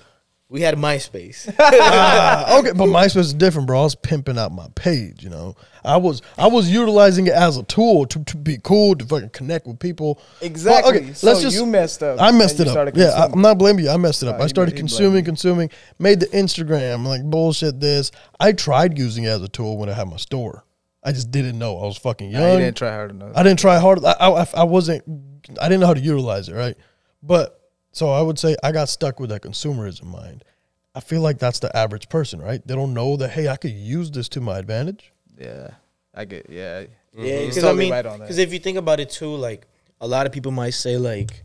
we had MySpace. Ah, okay, but MySpace is different, bro. I was pimping out my page. You know, I was I was utilizing it as a tool to, to be cool to fucking connect with people. Exactly. Well, So you messed up I messed it up. Yeah, I, consuming. I'm not blaming you. I messed it up. No, I started consuming, consuming. Made the Instagram like bullshit. This I tried using it as a tool when I had my store. I just didn't know. I was fucking young. Nah, you didn't try hard enough. I didn't try hard. I, I, I wasn't. I didn't know how to utilize it. Right, but so I would say I got stuck with that consumerism mind. I feel like that's the average person, right? They don't know that hey, I could use this to my advantage. yeah, I get. Yeah, Yeah, He's because I totally mean, right on that. because if you think about it too, like a lot of people might say like,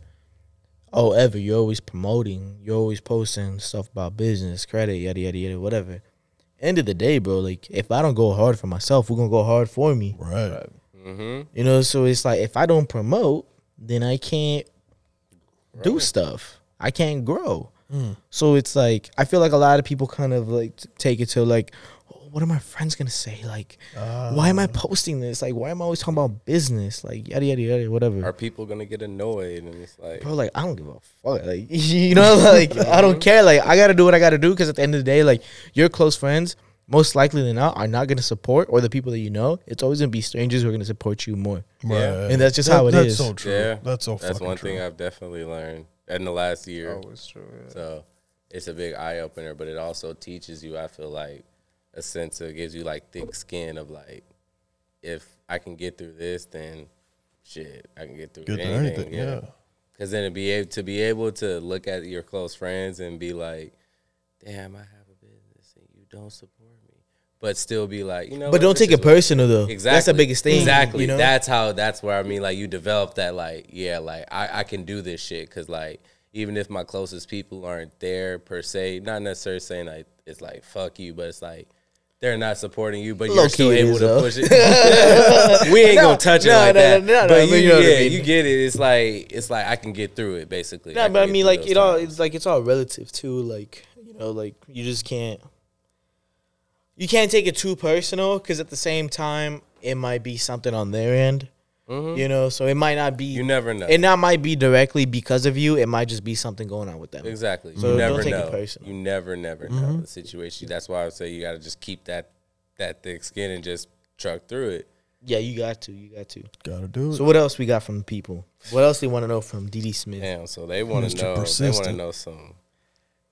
"Oh, Ever, you're always promoting, you're always posting stuff about business, credit, yada yada yada, whatever." End of the day, bro, like if I don't go hard for myself, we're gonna go hard for me. Right. hmm You know, so it's like if I don't promote, then I can't do stuff. I can't grow. Mm. So it's like I feel like a lot of people kind of like take it to like, oh, what are my friends gonna say? Like, why am I ah. posting this? Like, why am I always talking about business? Like, yada yada yada, whatever. Are people gonna get annoyed? And it's like, Bro, like I don't give a fuck. Like you know, like I don't care. Like I gotta do what I gotta do because at the end of the day, like your close friends, most likely than not, are not gonna support or the people that you know. It's always gonna be strangers who are gonna support you more. Yeah. And that's just That- how it that's is. so true. yeah, That's so that's one true. thing I've definitely learned in the last year. Oh, it's true. Yeah. So it's a big eye opener, but it also teaches you. I feel like a sense of gives you like thick skin of like, if I can get through this, then shit, I can get through Get anything. anything. Yeah. Because then to be able to be able to look at your close friends and be like, "Damn, I have a business and you don't support me," but still be like, you know, But don't take it personal though. Exactly. That's the biggest thing. Exactly. You know? That's how. That's where I mean, like you develop that, like yeah, like I, I can do this shit because like even if my closest people aren't there per se, not necessarily saying like it's like fuck you, but it's like they're not supporting you, but you're Low-key still able to though. push it. we ain't gonna touch it no, like no, that. no, no, but no, you, you know what I yeah, mean. you get it. It's like it's like I can get through it basically. Yeah, can but I mean, like it all it's like it's all relative too. Like you know, like you just can't. You can't take it too personal because at the same time, it might be something on their end. You know, so it might not be. Mm-hmm. You never know. It not might be directly because of you. It might just be something going on with them. Exactly. So you don't never take it know. personal. You never, never know the situation. That's why I would say you got to just keep that that thick skin and just truck through it. Yeah, you got to. You got to. Gotta do it. So what else we got from the people? What else they want to know from DD Smith? Damn. So they want to Mr. know. They want to know some.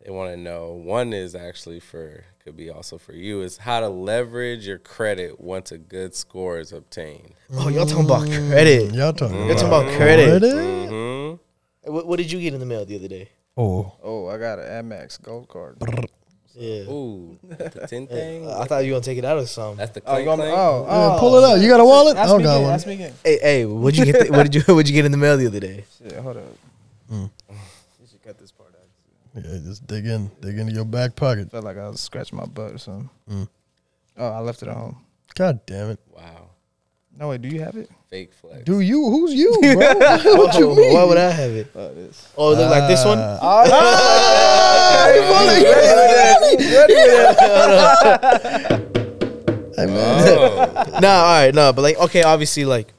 They want to know. One is actually for could be also for you is how to leverage your credit once a good score is obtained. Oh, y'all talking about credit? Y'all talking, You're talking about credit. Mm-hmm. What, what did you get in the mail the other day? Oh, Oh, I got an Amex gold card. Yeah. Ooh, the tin thing. I thought you were gonna take it out of something. That's the Oh, clink you want me- clink. oh, yeah, oh. pull it out. You got a wallet? I Ask don't me got again. one. Ask me again. Hey, hey, what'd you get? The, what did you What'd you get in the mail the other day? Shit, hold up. Mm. You should cut this part out. Yeah, just dig in, dig into your back pocket. Felt like I was scratching my butt or something. Mm. Oh, I left it at home. God damn it. Wow. No wait, do you have it? Fake flex. Do you? Who's you, bro? what you Oh, mean? Why would I have it? Oh, it is. Oh, it look like this one. Uh, Hey, man. Oh. nah, all right, no, but like, okay, obviously, like,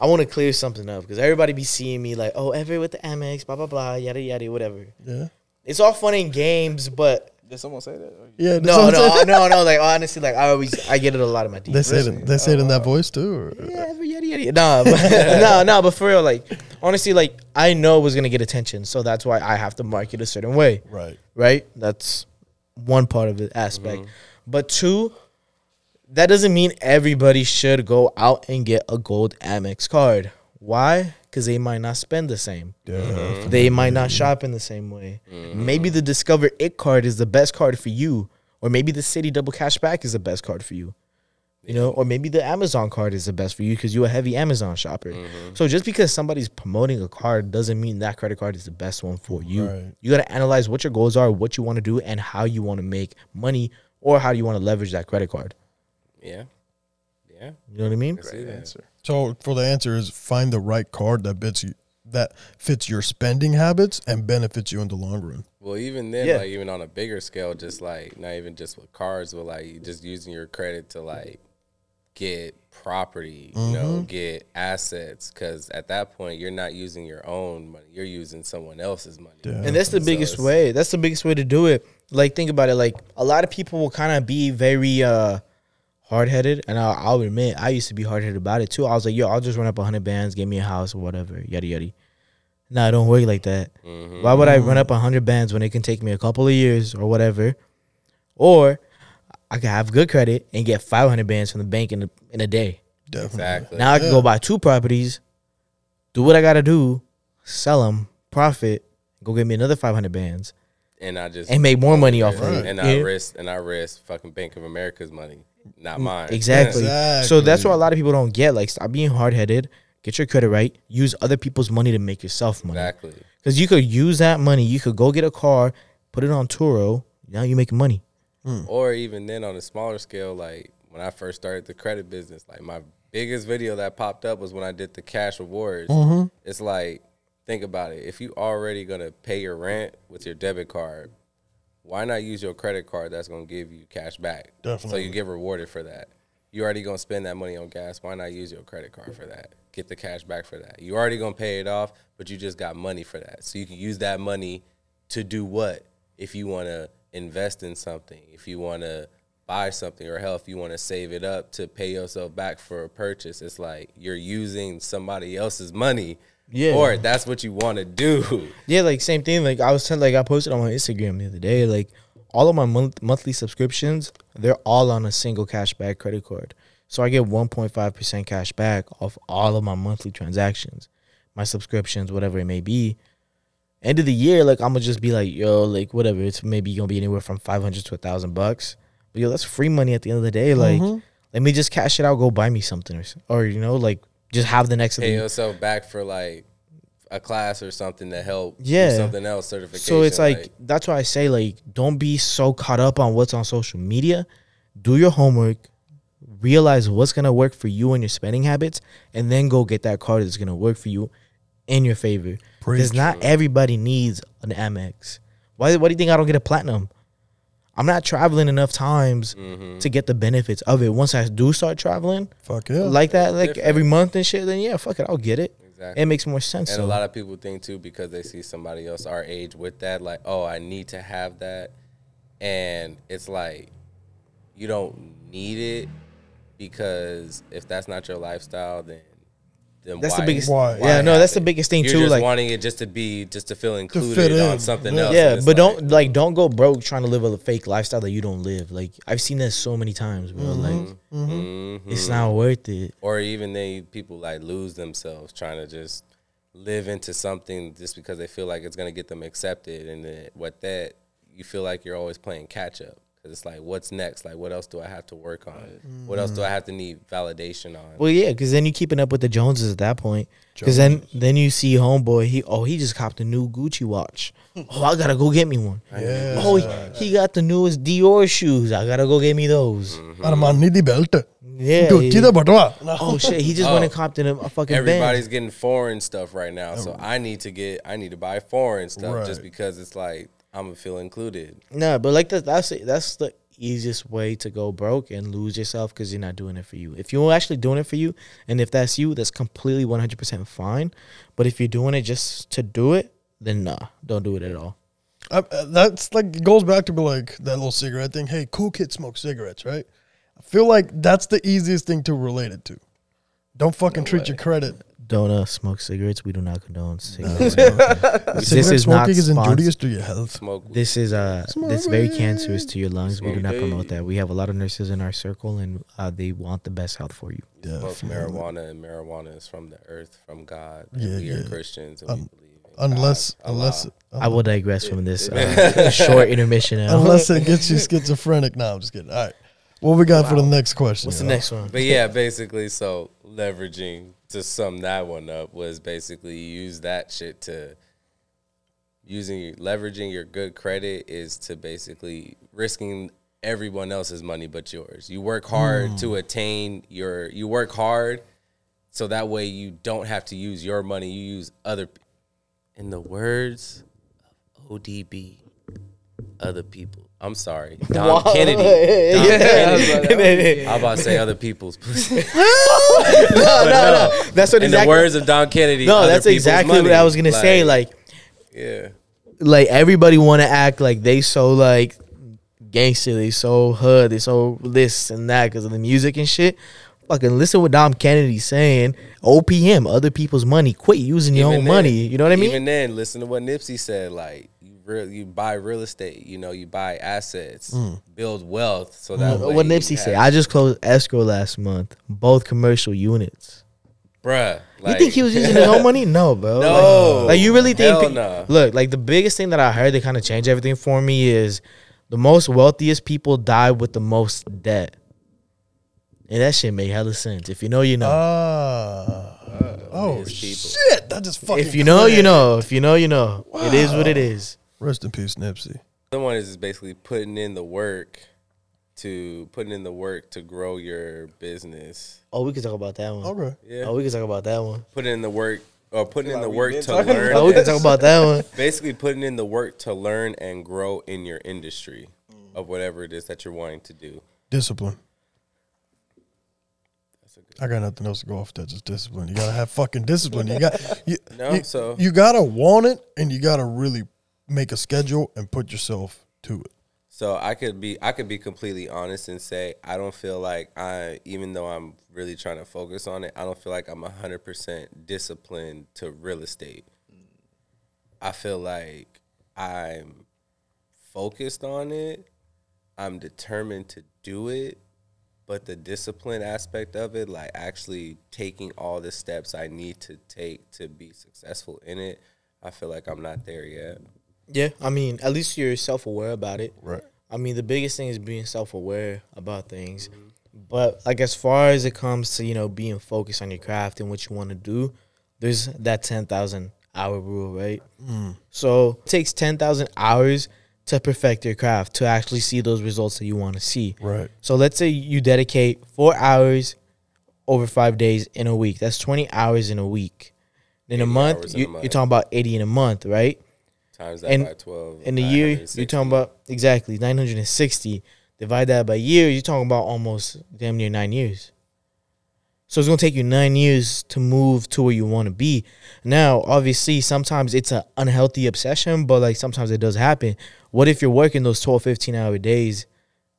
I want to clear something up because everybody be seeing me like, oh, Everett with the Amex, blah blah blah, yada yada, whatever. Yeah. It's all fun and games, but Did someone say that? Yeah. no, that's no, no, no. Like honestly, like I always, I get it a lot of my They DMs. say it. They say it in that oh, voice too. Or? Yeah, Everett, yada yada. Nah, but, no, no, but for real, like honestly, like I know it was gonna get attention, so that's why I have to market a certain way. Right. right? That's one part of the aspect. Mm-hmm. But two, that doesn't mean everybody should go out and get a gold Amex card. Why? Because they might not spend the same. Yeah. They might not shop in the same way. Mm-hmm. Maybe the Discover It card is the best card for you, or maybe the Citi Double Cashback is the best card for you. You know, or maybe the Amazon card is the best for you because you're a heavy Amazon shopper. Mm-hmm. So just because somebody's promoting a card doesn't mean that credit card is the best one for you. Right. You got to analyze what your goals are, what you want to do, and how you want to make money, or how you want to leverage that credit card. Yeah. Yeah. You know what I mean? I Great answer. So for the answer is find the right card that fits you that fits your spending habits and benefits you in the long run. Well, even then, Yeah. like even on a bigger scale, just like not even just with cars, but like just using your credit to like get property, you know, get assets. Because at that point, you're not using your own money; you're using someone else's money. Yeah. And that's the So biggest way. That's the biggest way to do it. Like think about it. Like a lot of people will kind of be very uh hard headed, and I'll, I'll admit I used to be hard headed about it too. I was like, yo, I'll just run up hundred bands, get me a house or whatever, yada yada. Nah, it don't work like that. Mm-hmm. Why would I run up hundred bands when it can take me a couple of years or whatever? Or I could have good credit and get five hundred bands from the bank in a, in a day. Definitely. Exactly. Now I can go buy two properties, do what I gotta do, sell them, profit, go get me another five hundred bands, and I just and make more money off of Right. it. and I Yeah. risk and I risk fucking Bank of America's money, not mm, mine. Exactly. So Exactly. that's what a lot of people don't get. Like, stop being hard headed. Get your credit right. Use other people's money to make yourself money. exactly. Because you could use that money. You could go get a car, put it on Turo. Now you're making money. Mm. Or even then on a smaller scale, like when I first started the credit business, like my biggest video that popped up was when I did the cash rewards. Mm-hmm. It's like, think about it. If you already gonna pay your rent with your debit card, why not use your credit card that's gonna give you cash back? So you get rewarded for that. You already gonna spend that money on gas. Why not use your credit card for that? Get the cash back for that. You already gonna pay it off, but you just got money for that. So you can use that money to do what? If you wanna invest in something, if you wanna buy something, or hell, if you wanna save it up to pay yourself back for a purchase, it's like you're using somebody else's money. Yeah. Or that's what you wanna do. Yeah, like same thing. Like I was telling, like I posted on my Instagram the other day. Like all of my month, monthly subscriptions, they're all on a single cashback credit card. So I get 1.5 percent cash back off all of my monthly transactions, my subscriptions, whatever it may be. End of the year, like I'm gonna just be like, yo, like whatever. It's maybe gonna be anywhere from 500 to a thousand bucks. But yo, that's free money at the end of the day. Like, mm-hmm. let me just cash it out, go buy me something, or, or you know, like just have the next. Pay yourself back for like a class or something to help do Yeah. something else certification. So it's like, that's why I say like don't be so caught up on what's on social media. Do your homework, realize what's gonna work for you and your spending habits, and then go get that card that's gonna work for you in your favor. Because not everybody needs an Amex. Why? Why do you think I don't get a platinum? I'm not traveling enough times Mm-hmm. to get the benefits of it. Once I do start traveling Fuck yeah. like that, like different. every month and shit, then yeah, fuck it, I'll get it. Exactly. It makes more sense. And so. a lot of people think too because they see somebody else our age with that, like, oh, I need to have that, and it's like you don't need it because if that's not your lifestyle, then then that's why, the biggest. Why? Yeah, no, that's the biggest thing You're too. just Like, wanting it just to be just to feel fit included on in. something Yeah. else. Yeah, but like- don't like don't go broke trying to live a fake lifestyle that you don't live. Like I've seen that so many times, bro. Like Mhm. it's not worth it. or even they people like lose themselves trying to just live into something just because they feel like it's gonna get them accepted, and then what that you feel like you're always playing catch up Because it's like, what's next? Like, what else do I have to work on? What else do I mm. have to need validation on? Well, yeah, because then you keeping up with the Joneses at that point. Because then, then you see homeboy. He oh he just copped a new Gucci watch. Oh, I gotta go get me one. Yeah. Oh, he, he got the newest Dior shoes. I gotta go get me those. Mm-hmm. Armani di belt. Yeah. Gucci yeah. da. Oh shit! He just went and oh. copped in a, a fucking Everybody's Benz. getting foreign stuff right now, so I need to get, I need to buy foreign stuff just because it's like I'm gonna feel included. No, but like that, that's that's the easiest way to go broke and lose yourself because you're not doing it for you. If you're actually doing it for you, and if that's you, that's completely 100 percent fine. But if you're doing it just to do it, then nah, don't do it at all. Uh, that's like it goes back to be like that little cigarette thing. Hey, cool kids smoke cigarettes, right? I feel like that's the easiest thing to relate it to. Don't fucking treat your credit. Don't uh, smoke cigarettes. We do not condone cigarettes. Cigarette this is not smoking is sponsored. injurious to your health. Smoke. This is uh, this very cancerous to your lungs. We do Smoke not promote weed. that. We have a lot of nurses in our circle, and uh, they want the best health for you. Yeah, smoke marijuana, and marijuana is from the earth, from God. and Yeah, we are yeah. Christians, and Un- we believe. In unless God, unless Allah. I will digress from this uh, short intermission now. unless it gets you schizophrenic. No, I'm just kidding. All right, what we got for the next question? What's the y'all? next one? But yeah, basically, so leveraging to sum that one up was basically use that shit to using leveraging your good credit is to basically risking everyone else's money but yours. You work hard to hmm. attain your you work hard so that way you don't have to use your money, you use other in the words of ODB other people. I'm sorry. Dom Kennedy. Dom Kennedy. I'm about to say other people's pussy. no, no, no. That's what In the words of Dom Kennedy. no, that's exactly what. I was gonna say. Like, yeah, like everybody want to act like they so like gangster, they so hood, they so this and that because of the music and shit. Fucking listen what Dom Kennedy's saying. OPM, other people's money. Quit using your Even own then- money. You know what I mean? Even then, listen to what Nipsey said. Like real, you buy real estate. You know, you buy assets, build wealth. So that way what you Nipsey say? I just closed escrow last month. Both commercial units. bruh. Like, you think he was using his own money? No, bro. No. Like, like, you really think? Hell nah. Look, like the biggest thing that I heard that kind of changed everything for me is the most wealthiest people die with the most debt. And that shit made hella sense. If you know, you know. Ah. oh his shit! That just fucking. if you know, you know. If you know, you know. It is what it is. Rest in peace, Nipsey. The one is basically putting in the work to putting in the work to grow your business. Oh, we can talk about that one. Okay. Yeah, Oh, we can talk about that one. putting in the work or putting in the work to learn. Oh, we can talk about that one. basically putting in the work to learn and grow in your industry of whatever it is that you're wanting to do. Discipline. That's a good. I got nothing else to go off that. Just discipline. You gotta have fucking discipline. You got you, No, you, so- you gotta want it, and you gotta really make a schedule and put yourself to it. So I could be I could be completely honest and say I don't feel like I even though I'm really trying to focus on it, I don't feel like I'm 100% disciplined to real estate. I feel like I'm focused on it. I'm determined to do it, but the discipline aspect of it, like actually taking all the steps I need to take to be successful in it, I feel like I'm not there yet. Yeah, I mean, at least you're self aware about it. Right. I mean, the biggest thing is being self aware about things. But like as far as it comes to you know being focused on your craft and what you want to do, there's that ten thousand hour rule, right? Mm. So it takes ten thousand hours to perfect your craft to actually see those results that you want to see. Right. So let's say you dedicate four hours over five days in a week. That's twenty hours in a week. In a month, hours in a month. you're talking about eighty in a month, right? Times that And by 12. in a year, you're talking about exactly 960. Divide that by year, you're talking about almost damn near nine years. So it's gonna take you nine years to move to where you want to be. Now, obviously, sometimes it's an unhealthy obsession, but like sometimes it does happen. What if you're working those 12, 15 hour days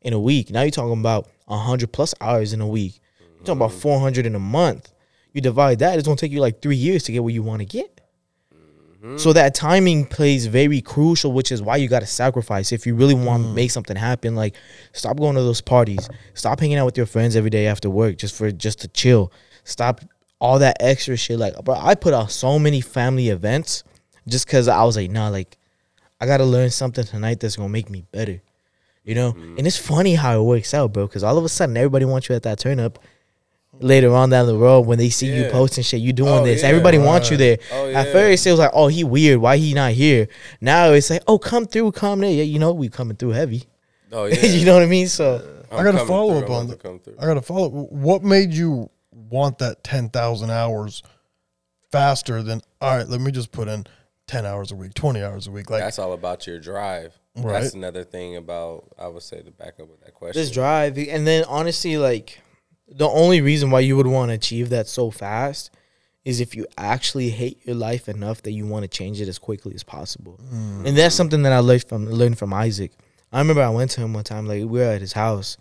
in a week? Now you're talking about 100 plus hours in a week. You're talking about mm-hmm. 400 in a month. You divide that, it's gonna take you like three years to get where you want to get. So that timing plays very crucial, which is why you got to sacrifice. If you really want to mm. make something happen, like stop going to those parties, stop hanging out with your friends every day after work just for just to chill. Stop all that extra shit. Like, bro, I put out so many family events just because I was like, nah, like I gotta learn something tonight that's gonna make me better. You know, mm. and it's funny how it works out, bro. Because all of a sudden, everybody wants you at that turn up. Later on down the road, when they see you posting shit, you doing Oh, this. yeah. Everybody wants you there. Oh, At yeah. first, it was like, "Oh, he weird. Why he not here?" Now it's like, "Oh, come through, come there." Yeah, you know we coming through heavy. Oh yeah. you know what I mean? So I'm I got to follow through. up on that. to come through. I got to follow. Up. What made you want that ten thousand hours faster than? All right, let me just put in ten hours a week, twenty hours a week. Like That's all about your drive. Right. That's another thing about I would say to back up with that question. this drive, and then honestly, like the only reason why you would want to achieve that so fast is if you actually hate your life enough that you want to change it as quickly as possible. Mm. And that's something that I learned from learned from Isaac. I remember I went to him one time, like we were at his house,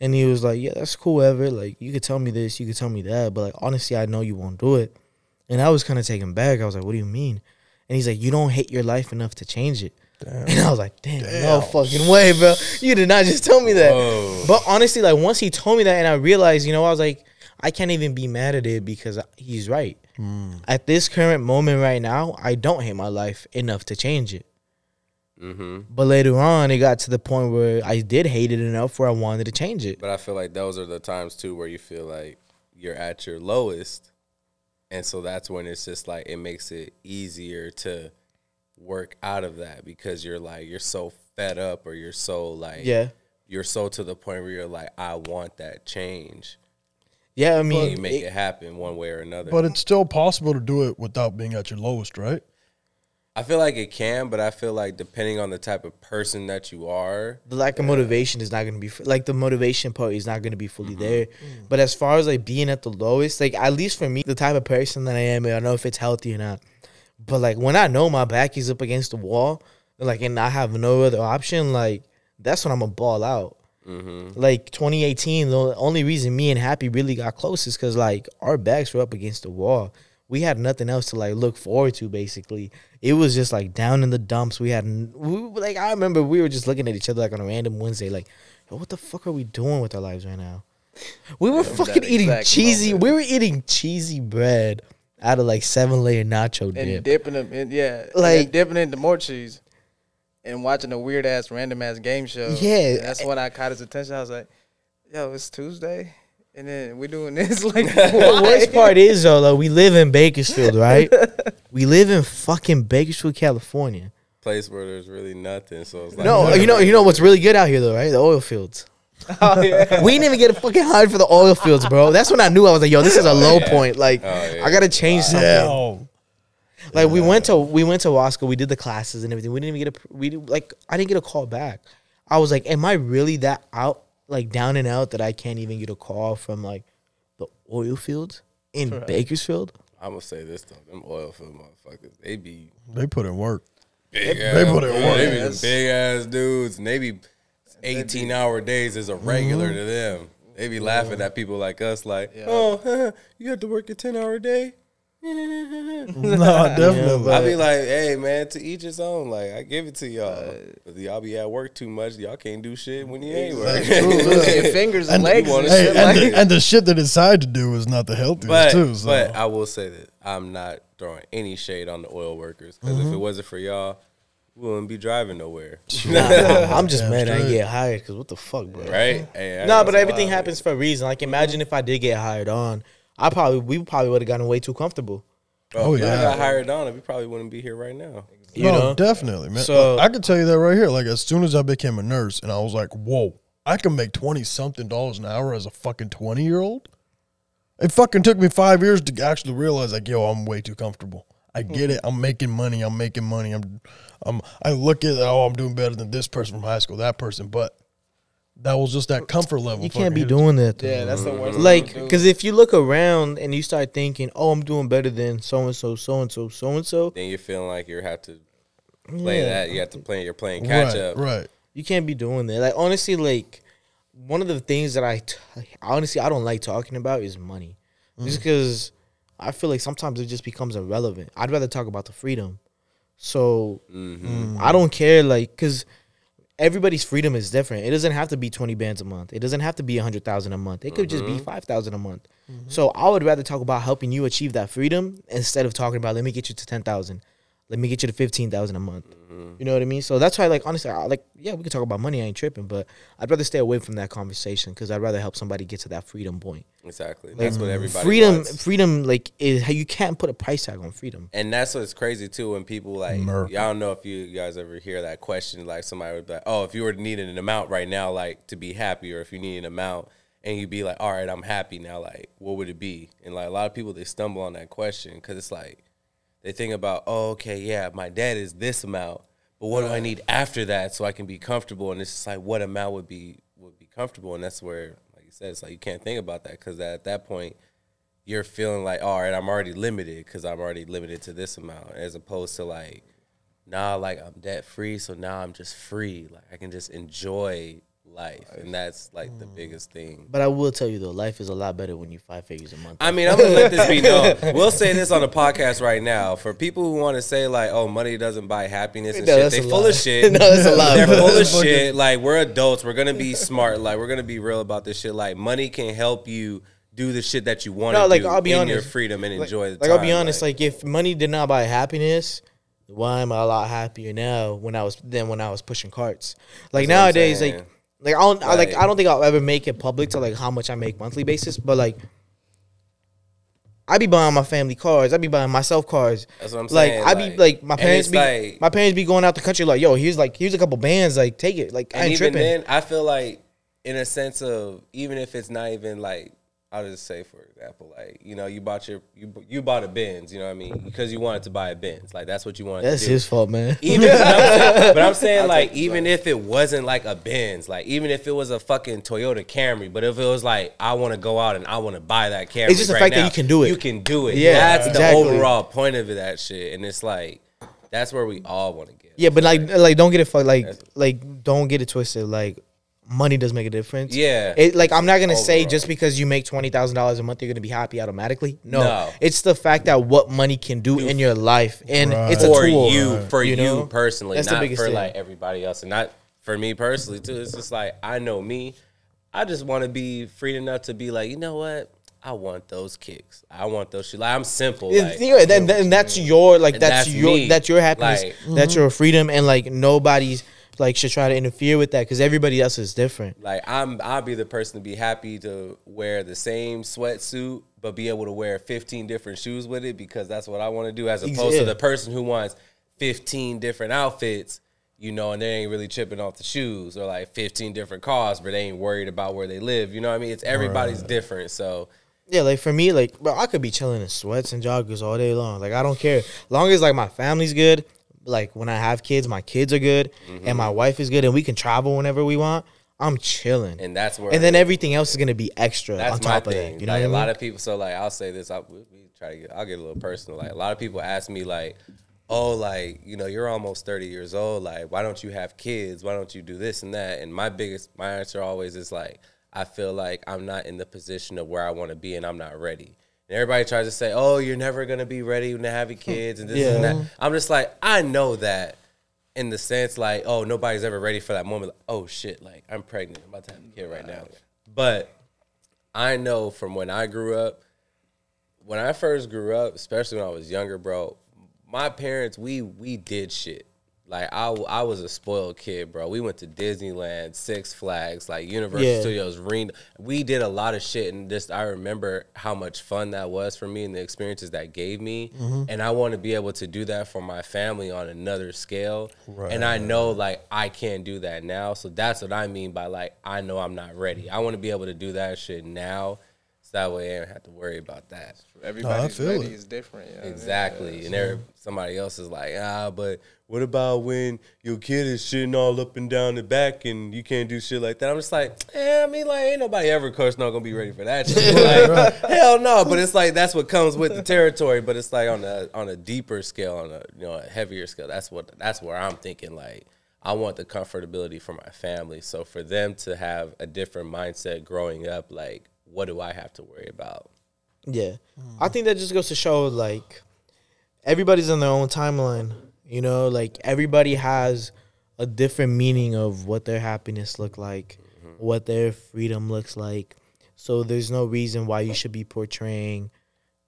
and he was like, "Yeah, that's cool, ever. Like you could tell me this, you could tell me that, but like honestly, I know you won't do it." And I was kind of taken back. I was like, "What do you mean?" And he's like, "You don't hate your life enough to change it." And I was like, "Damn, no fucking way, bro! You did not just tell me that." Whoa. But honestly, like once he told me that, and I realized, you know, I was like, I can't even be mad at it because he's right. At this current moment right now, I don't hate my life enough to change it. hmm But later on, it got to the point where I did hate it enough where I wanted to change it. But I feel like those are the times too where you feel like you're at your lowest, and so that's when it's just like it makes it easier to work out of that because you're like you're so fed up or you're so like Yeah, you're so to the point where you're like I want that change. yeah. I mean, you make it- it happen one way or another. But it's still possible to do it without being at your lowest, right? I feel like it can, but I feel like depending on the type of person that you are, the lack of motivation is not going to be like the motivation part is not going to be fully Mm-hmm. there. But as far as like being at the lowest, like at least for me, the type of person that I am, I don't know if it's healthy or not. But like when I know my back is up against the wall, like and I have no other option, like that's when I'm gonna ball out. Mm-hmm. Like 2018, the only reason me and Happy really got close is because like our backs were up against the wall. We had nothing else to like look forward to. Basically, it was just like down in the dumps. We had we, like I remember we were just looking at each other like on a random Wednesday, like, Yo, what the fuck are we doing with our lives right now? We were fucking eating cheesy. moment. We were eating cheesy bread out of like seven layer nacho dip. and dipping them in, yeah, like Like- dipping into more cheese, and watching a weird ass random ass game show. Yeah. And that's when I caught his attention. I was like, "Yo, it's Tuesday, and then we're doing this." Like, the worst part is though, though, we live in Bakersfield, right? we live in fucking Bakersfield, California. place where there's really nothing. So it's like No, you know, you know what's really good out here though, right? The oil fields. oh yeah, We didn't even get a fucking hide for the oil fields, bro. That's when I knew I was like, yo, this is a low yeah. point. Like, Oh, yeah. I gotta change something. Yeah. Like we went to we went to Wasco, we did the classes and everything. We didn't even get a we didn't- like I didn't get a call back. I was like, am I really that out like down and out that I can't even get a call from like the oil fields in Bakersfield? I'm gonna say this though, them oil field motherfuckers, they be They put in work. big They ass. put in work. They be big ass dudes, and they be 18 hour days is a regular to them. They be laughing at people like us, like, Yeah. oh, you have to work a 10 hour day. no, definitely. I be like, hey man, to each his own. Like I give it to y'all. But y'all be at work too much. Y'all can't do shit when you ain't working. losing your fingers and, And- legs. And hey, and, like the, and the shit they decide to do is not the healthiest but too. So. but I will say that I'm not throwing any shade on the oil workers because Mm-hmm. if it wasn't for y'all, we wouldn't be driving nowhere, I'm just Damn mad I didn't get hired because what the fuck, bro? right? Hey, No, know but everything happens for a reason. Like mm-hmm. imagine if I did get hired on, I probably we probably would have gotten way too comfortable. Bro, Oh, if I yeah. got hired on, we probably wouldn't be here right now. You no, know? definitely, man. So- I can tell you that right here. Like as soon as I became a nurse, and I was like, "Whoa, I can make twenty something dollars an hour as a fucking twenty year old." It fucking took me five years to actually realize, like, yo, I'm way too comfortable. I get it. I'm making money. I'm making money. I'm, I'm. I look at, oh, I'm doing better than this person from high school, that person, but that was just that comfort level. You can't be hit it. doing that. Though. yeah, that's the worst. like thing to do. because if you look around and you start thinking, "Oh, I'm doing better than so and so, so and so, so and so," Then you're feeling like you have to play Yeah. that. You have to play. You're playing catch right, up. Right. you can't be doing that. Like honestly, like one of the things that I t- honestly I don't like talking about is money, mm. just because I feel like sometimes it just becomes irrelevant. I'd rather talk about the freedom. So Mm-hmm. I don't care, like, cause everybody's freedom is different. It doesn't have to be twenty bands a month. It doesn't have to be a hundred thousand a month. It could just be five thousand a month. So I would rather talk about helping you achieve that freedom instead of talking about let me get you to ten thousand. Let me get you to fifteen thousand a month. Mm-hmm. You know what I mean? So that's why, like, honestly, I, like, yeah, we can talk about money. I ain't tripping, but I'd rather stay away from that conversation because I'd rather help somebody get to that freedom point. Exactly. That's what everybody freedom, wants. freedom, like, is how you can't put a price tag on freedom. And that's what's crazy too when people like Merc. y'all don't know if you guys ever hear that question like somebody would be like, Oh, if you were needing an amount right now, like to be happy, or if you need an amount and you'd be like, All right, I'm happy now, like what would it be? And like a lot of people they stumble on that question because it's like they think about, Oh, okay, yeah, my debt is this amount, but what do I need after that so I can be comfortable? And it's just like what amount would be would be comfortable and that's where like you said, it's like you can't think about that because at that point you're feeling like, all right, I'm already limited because I'm already limited to this amount, as opposed to like, nah, like I'm debt free, so now I'm just free. Like I can just enjoy life, and that's like the mm. biggest thing. But I will tell you though, life is a lot better when you five figures a month. I mean, I'm gonna let this be known. We'll say this on the podcast right now for people who want to say like, "Oh, money doesn't buy happiness and No, shit." that's They a full lie. of shit. No, that's a lie, They're bro. full of shit. Like we're adults. We're gonna be smart. Like we're gonna be real about this shit. Like money can help you do the shit that you want to No, like, do I'll be in honest. your freedom and like, enjoy the like time. I'll be honest, like, if money did not buy happiness, why am I a lot happier now when I was than when I was pushing carts? Like That's what I'm nowadays, saying. like I don't I, like Like- I don't think I'll ever make it public to like how much I make monthly basis, but like I be buying my family cars, I be buying myself cars. That's what I'm like saying, I be like- like my parents be like- my parents be going out the country like yo here's like here's a couple bands like take it like I ain't even tripping. then, I feel like in a sense of even if it's not even like I'll just say for example, like you know, you bought your you you bought a Benz, you know what I mean, because you wanted to buy a Benz, like that's what you wanted. That's to do. his fault, man. Even, but I'm saying, but I'm saying like even if it wasn't like a Benz, like even if it was a fucking Toyota Camry, but if it was like I want to go out and I want to buy that Camry, It's just the right fact that you can do it. You can do it. Yeah, that's exactly. the overall point of it, that shit, and it's like that's where we all want to get. Yeah, but like like don't get it fucked like like don't get it twisted. Like money does make a difference. Yeah. It like I'm not gonna say just because you make twenty thousand dollars a month you're gonna be happy automatically. No. No. It's the fact that what money can do in your life. And Right. it's a for tool. you, for you you, personally, That's the not biggest for thing. like everybody else, and not for me personally too. It's just like I know me. I just want to be free enough to be like, you know what? I want those kicks. I want those shoes. Like I'm simple. Yeah, Like, yeah, then, then that's your like that's, that's your me. that's your happiness. Like- That's mm-hmm. your freedom and like nobody's like should try to interfere with that because everybody else is different. Like I'm, I'll be the person to be happy to wear the same sweatsuit, but be able to wear 15 different shoes with it because that's what I want to do, as opposed Yeah. to the person who wants 15 different outfits, you know, and they ain't really tripping off the shoes, or like 15 different cars, but they ain't worried about where they live. You know what I mean? It's everybody's different, so Yeah, like for me, like bro, I could be chilling in sweats and joggers all day long. Like I don't care, long as like my family's good. Like when I have kids, my kids are good, Mm-hmm. and my wife is good, and we can travel whenever we want. I'm chilling, and that's where and then everything else is gonna be extra That's on my top of thing. that. You know like what I a mean? lot of people. So like I'll say this. I we we try to get. I'll get a little personal. Like a lot of people ask me like, oh, like you know, you're almost thirty years old. Like why don't you have kids? Why don't you do this and that? And my biggest my answer always is like, I feel like I'm not in the position of where I want to be, and I'm not ready. And everybody tries to say, oh, you're never gonna be ready to have your kids and this and that. Mm-hmm. I'm just like, I know that. In the sense, like, oh, nobody's ever ready for that moment. Like, oh shit, like I'm pregnant, I'm about to have a kid right now. But I know from when I grew up, when I first grew up, especially when I was younger, bro, my parents, we we did shit. Like I, I was a spoiled kid, bro. We went to Disneyland, Six Flags, like Universal Yeah. Studios, Reno. We did a lot of shit, and just I remember how much fun that was for me and the experiences that gave me. Mm-hmm. And I want to be able to do that for my family on another scale. And I know like I can't do that now, so that's what I mean by like I know I'm not ready. I want to be able to do that shit now, so that way I don't have to worry about that. Everybody's feel ready it. is different. you know what I mean? Exactly. and there somebody else is like, ah, but what about when your kid is shitting all up and down the back and you can't do shit like that? I'm just like, eh, I mean, like, ain't nobody ever, of course, not gonna be ready for that shit. Like, hell no. But it's like that's what comes with the territory. But it's like on a on a deeper scale, on a you know a heavier scale. That's what that's where I'm thinking. Like, I want the comfortability for my family. So for them to have a different mindset growing up, like, what do I have to worry about? Yeah. I think that just goes to show like everybody's on their own timeline. You know, like everybody has a different meaning of what their happiness look like, mm-hmm. what their freedom looks like. So there's no reason why you should be portraying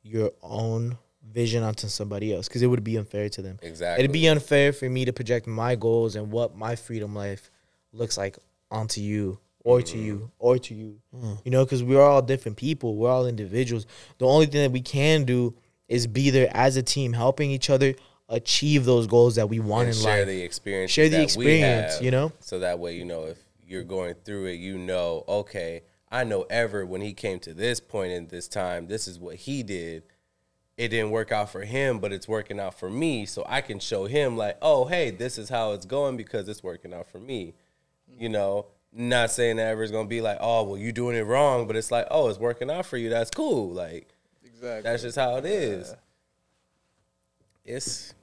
your own vision onto somebody else because it would be unfair to them. Exactly. It'd be unfair for me to project my goals and what my freedom life looks like onto you or to you or to you. Hmm. You know, because we're all different people. We're all individuals. The only thing that we can do is be there as a team, helping each other achieve those goals that we want and in share life. the experience. Share the experience, have, you know? So that way, you know, if you're going through it, you know, okay, I know Ever when he came to this point in this time, this is what he did. It didn't work out for him, but it's working out for me. So I can show him like, oh, hey, this is how it's going because it's working out for me. You know, not saying that ever is gonna be like, oh, well, you doing it wrong, but it's like, oh, it's working out for you. That's cool. Like Exactly. that's just how it is. It's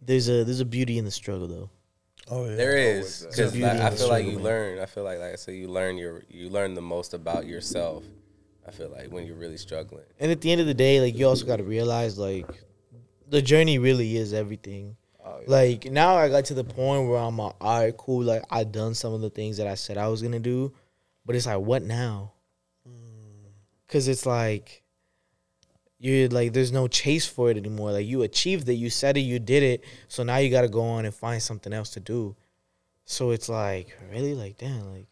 There's a there's a beauty in the struggle though. Oh yeah. There is because beauty I the feel like you man. learn. I feel like like I said, you learn your you learn the most about yourself. I feel like when you're really struggling. And at the end of the day, like you also got to realize like the journey really is everything. Oh, yeah. Like now I got to the point where I'm like, all right, cool. Like I done some of the things that I said I was gonna do, but it's like, what now? Cause it's like you're like, there's no chase for it anymore. Like you achieved it, you said it, you did it. So now you got to go on and find something else to do. So it's like, really, like, damn, like,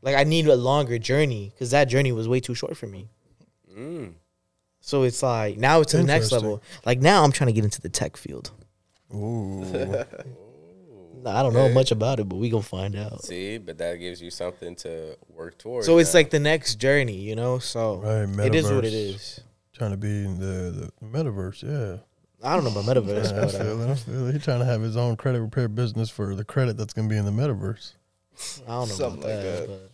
like I need a longer journey because that journey was way too short for me. Mm. So it's like now it's to the next level. Like now I'm trying to get into the tech field. Ooh. Nah, I don't know much about it, but we gonna find out. See, but that gives you something to work towards. So it's now. like the next journey, you know. So Right, it is what it metaverse. is. Trying to be in the, the metaverse, yeah. I don't know about metaverse, Yeah, I but uh, feel it, I feel it. He's trying to have his own credit repair business for the credit that's going to be in the metaverse. I don't know Something about like that. that.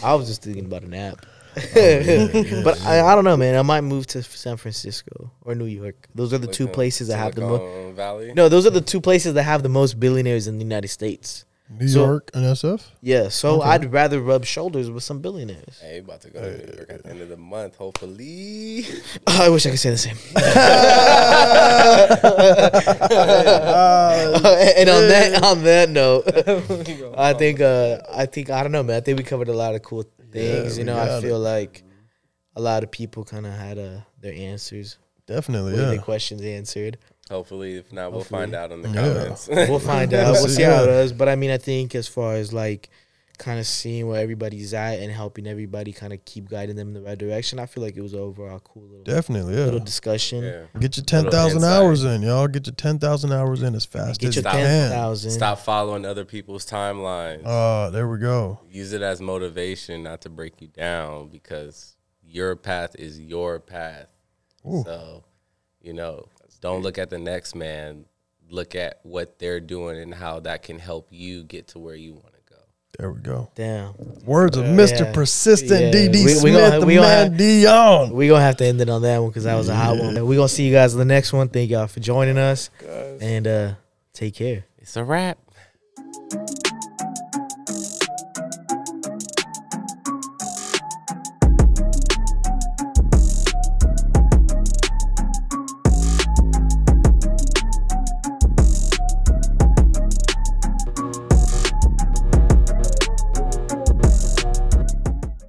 But I was just thinking about an app. Yeah, but I, I don't know, man. I might move to San Francisco or New York. Those are the two Silicon- places that have the most. Valley. No, those are the two places that have the most billionaires in the United States. New So- York and SF? Yeah, so Okay. I'd rather rub shoulders with some billionaires. Hey, about to go to New York at the end of the month, hopefully. I wish I could say the same. and on that on that note, I think uh I think I don't know, man. I think we covered a lot of cool things. we you know, I got it. feel like a lot of people kind of had uh, their answers, Definitely, yeah. yeah. their questions answered. Hopefully, if not, we'll find out in the Yeah. comments. We'll find out. We'll see, see how it yeah. But I mean, I think as far as like kind of seeing where everybody's at and helping everybody kind of keep guiding them in the right direction, I feel like it was overall cool little, Definitely, little discussion. yeah. Get your Little 10,000 hours in, y'all. Get your 10,000 hours in as fast Get as your you Stop. ten can. thousand. Stop following other people's timelines. Uh, there we go. Use it as motivation, not to break you down, because your path is your path. Ooh. So, you know, don't look at the next man. Look at what they're doing and how that can help you get to where you want to go. There we go. Damn. Words of Mr. Yeah. Persistent Yeah. DD We- we Smith, gonna- the we gonna man have- Dion. We gonna have to end it on that one because that was a hot one. We're gonna see you guys in the next one. Thank y'all for joining us, Guys. and uh take care. It's a wrap.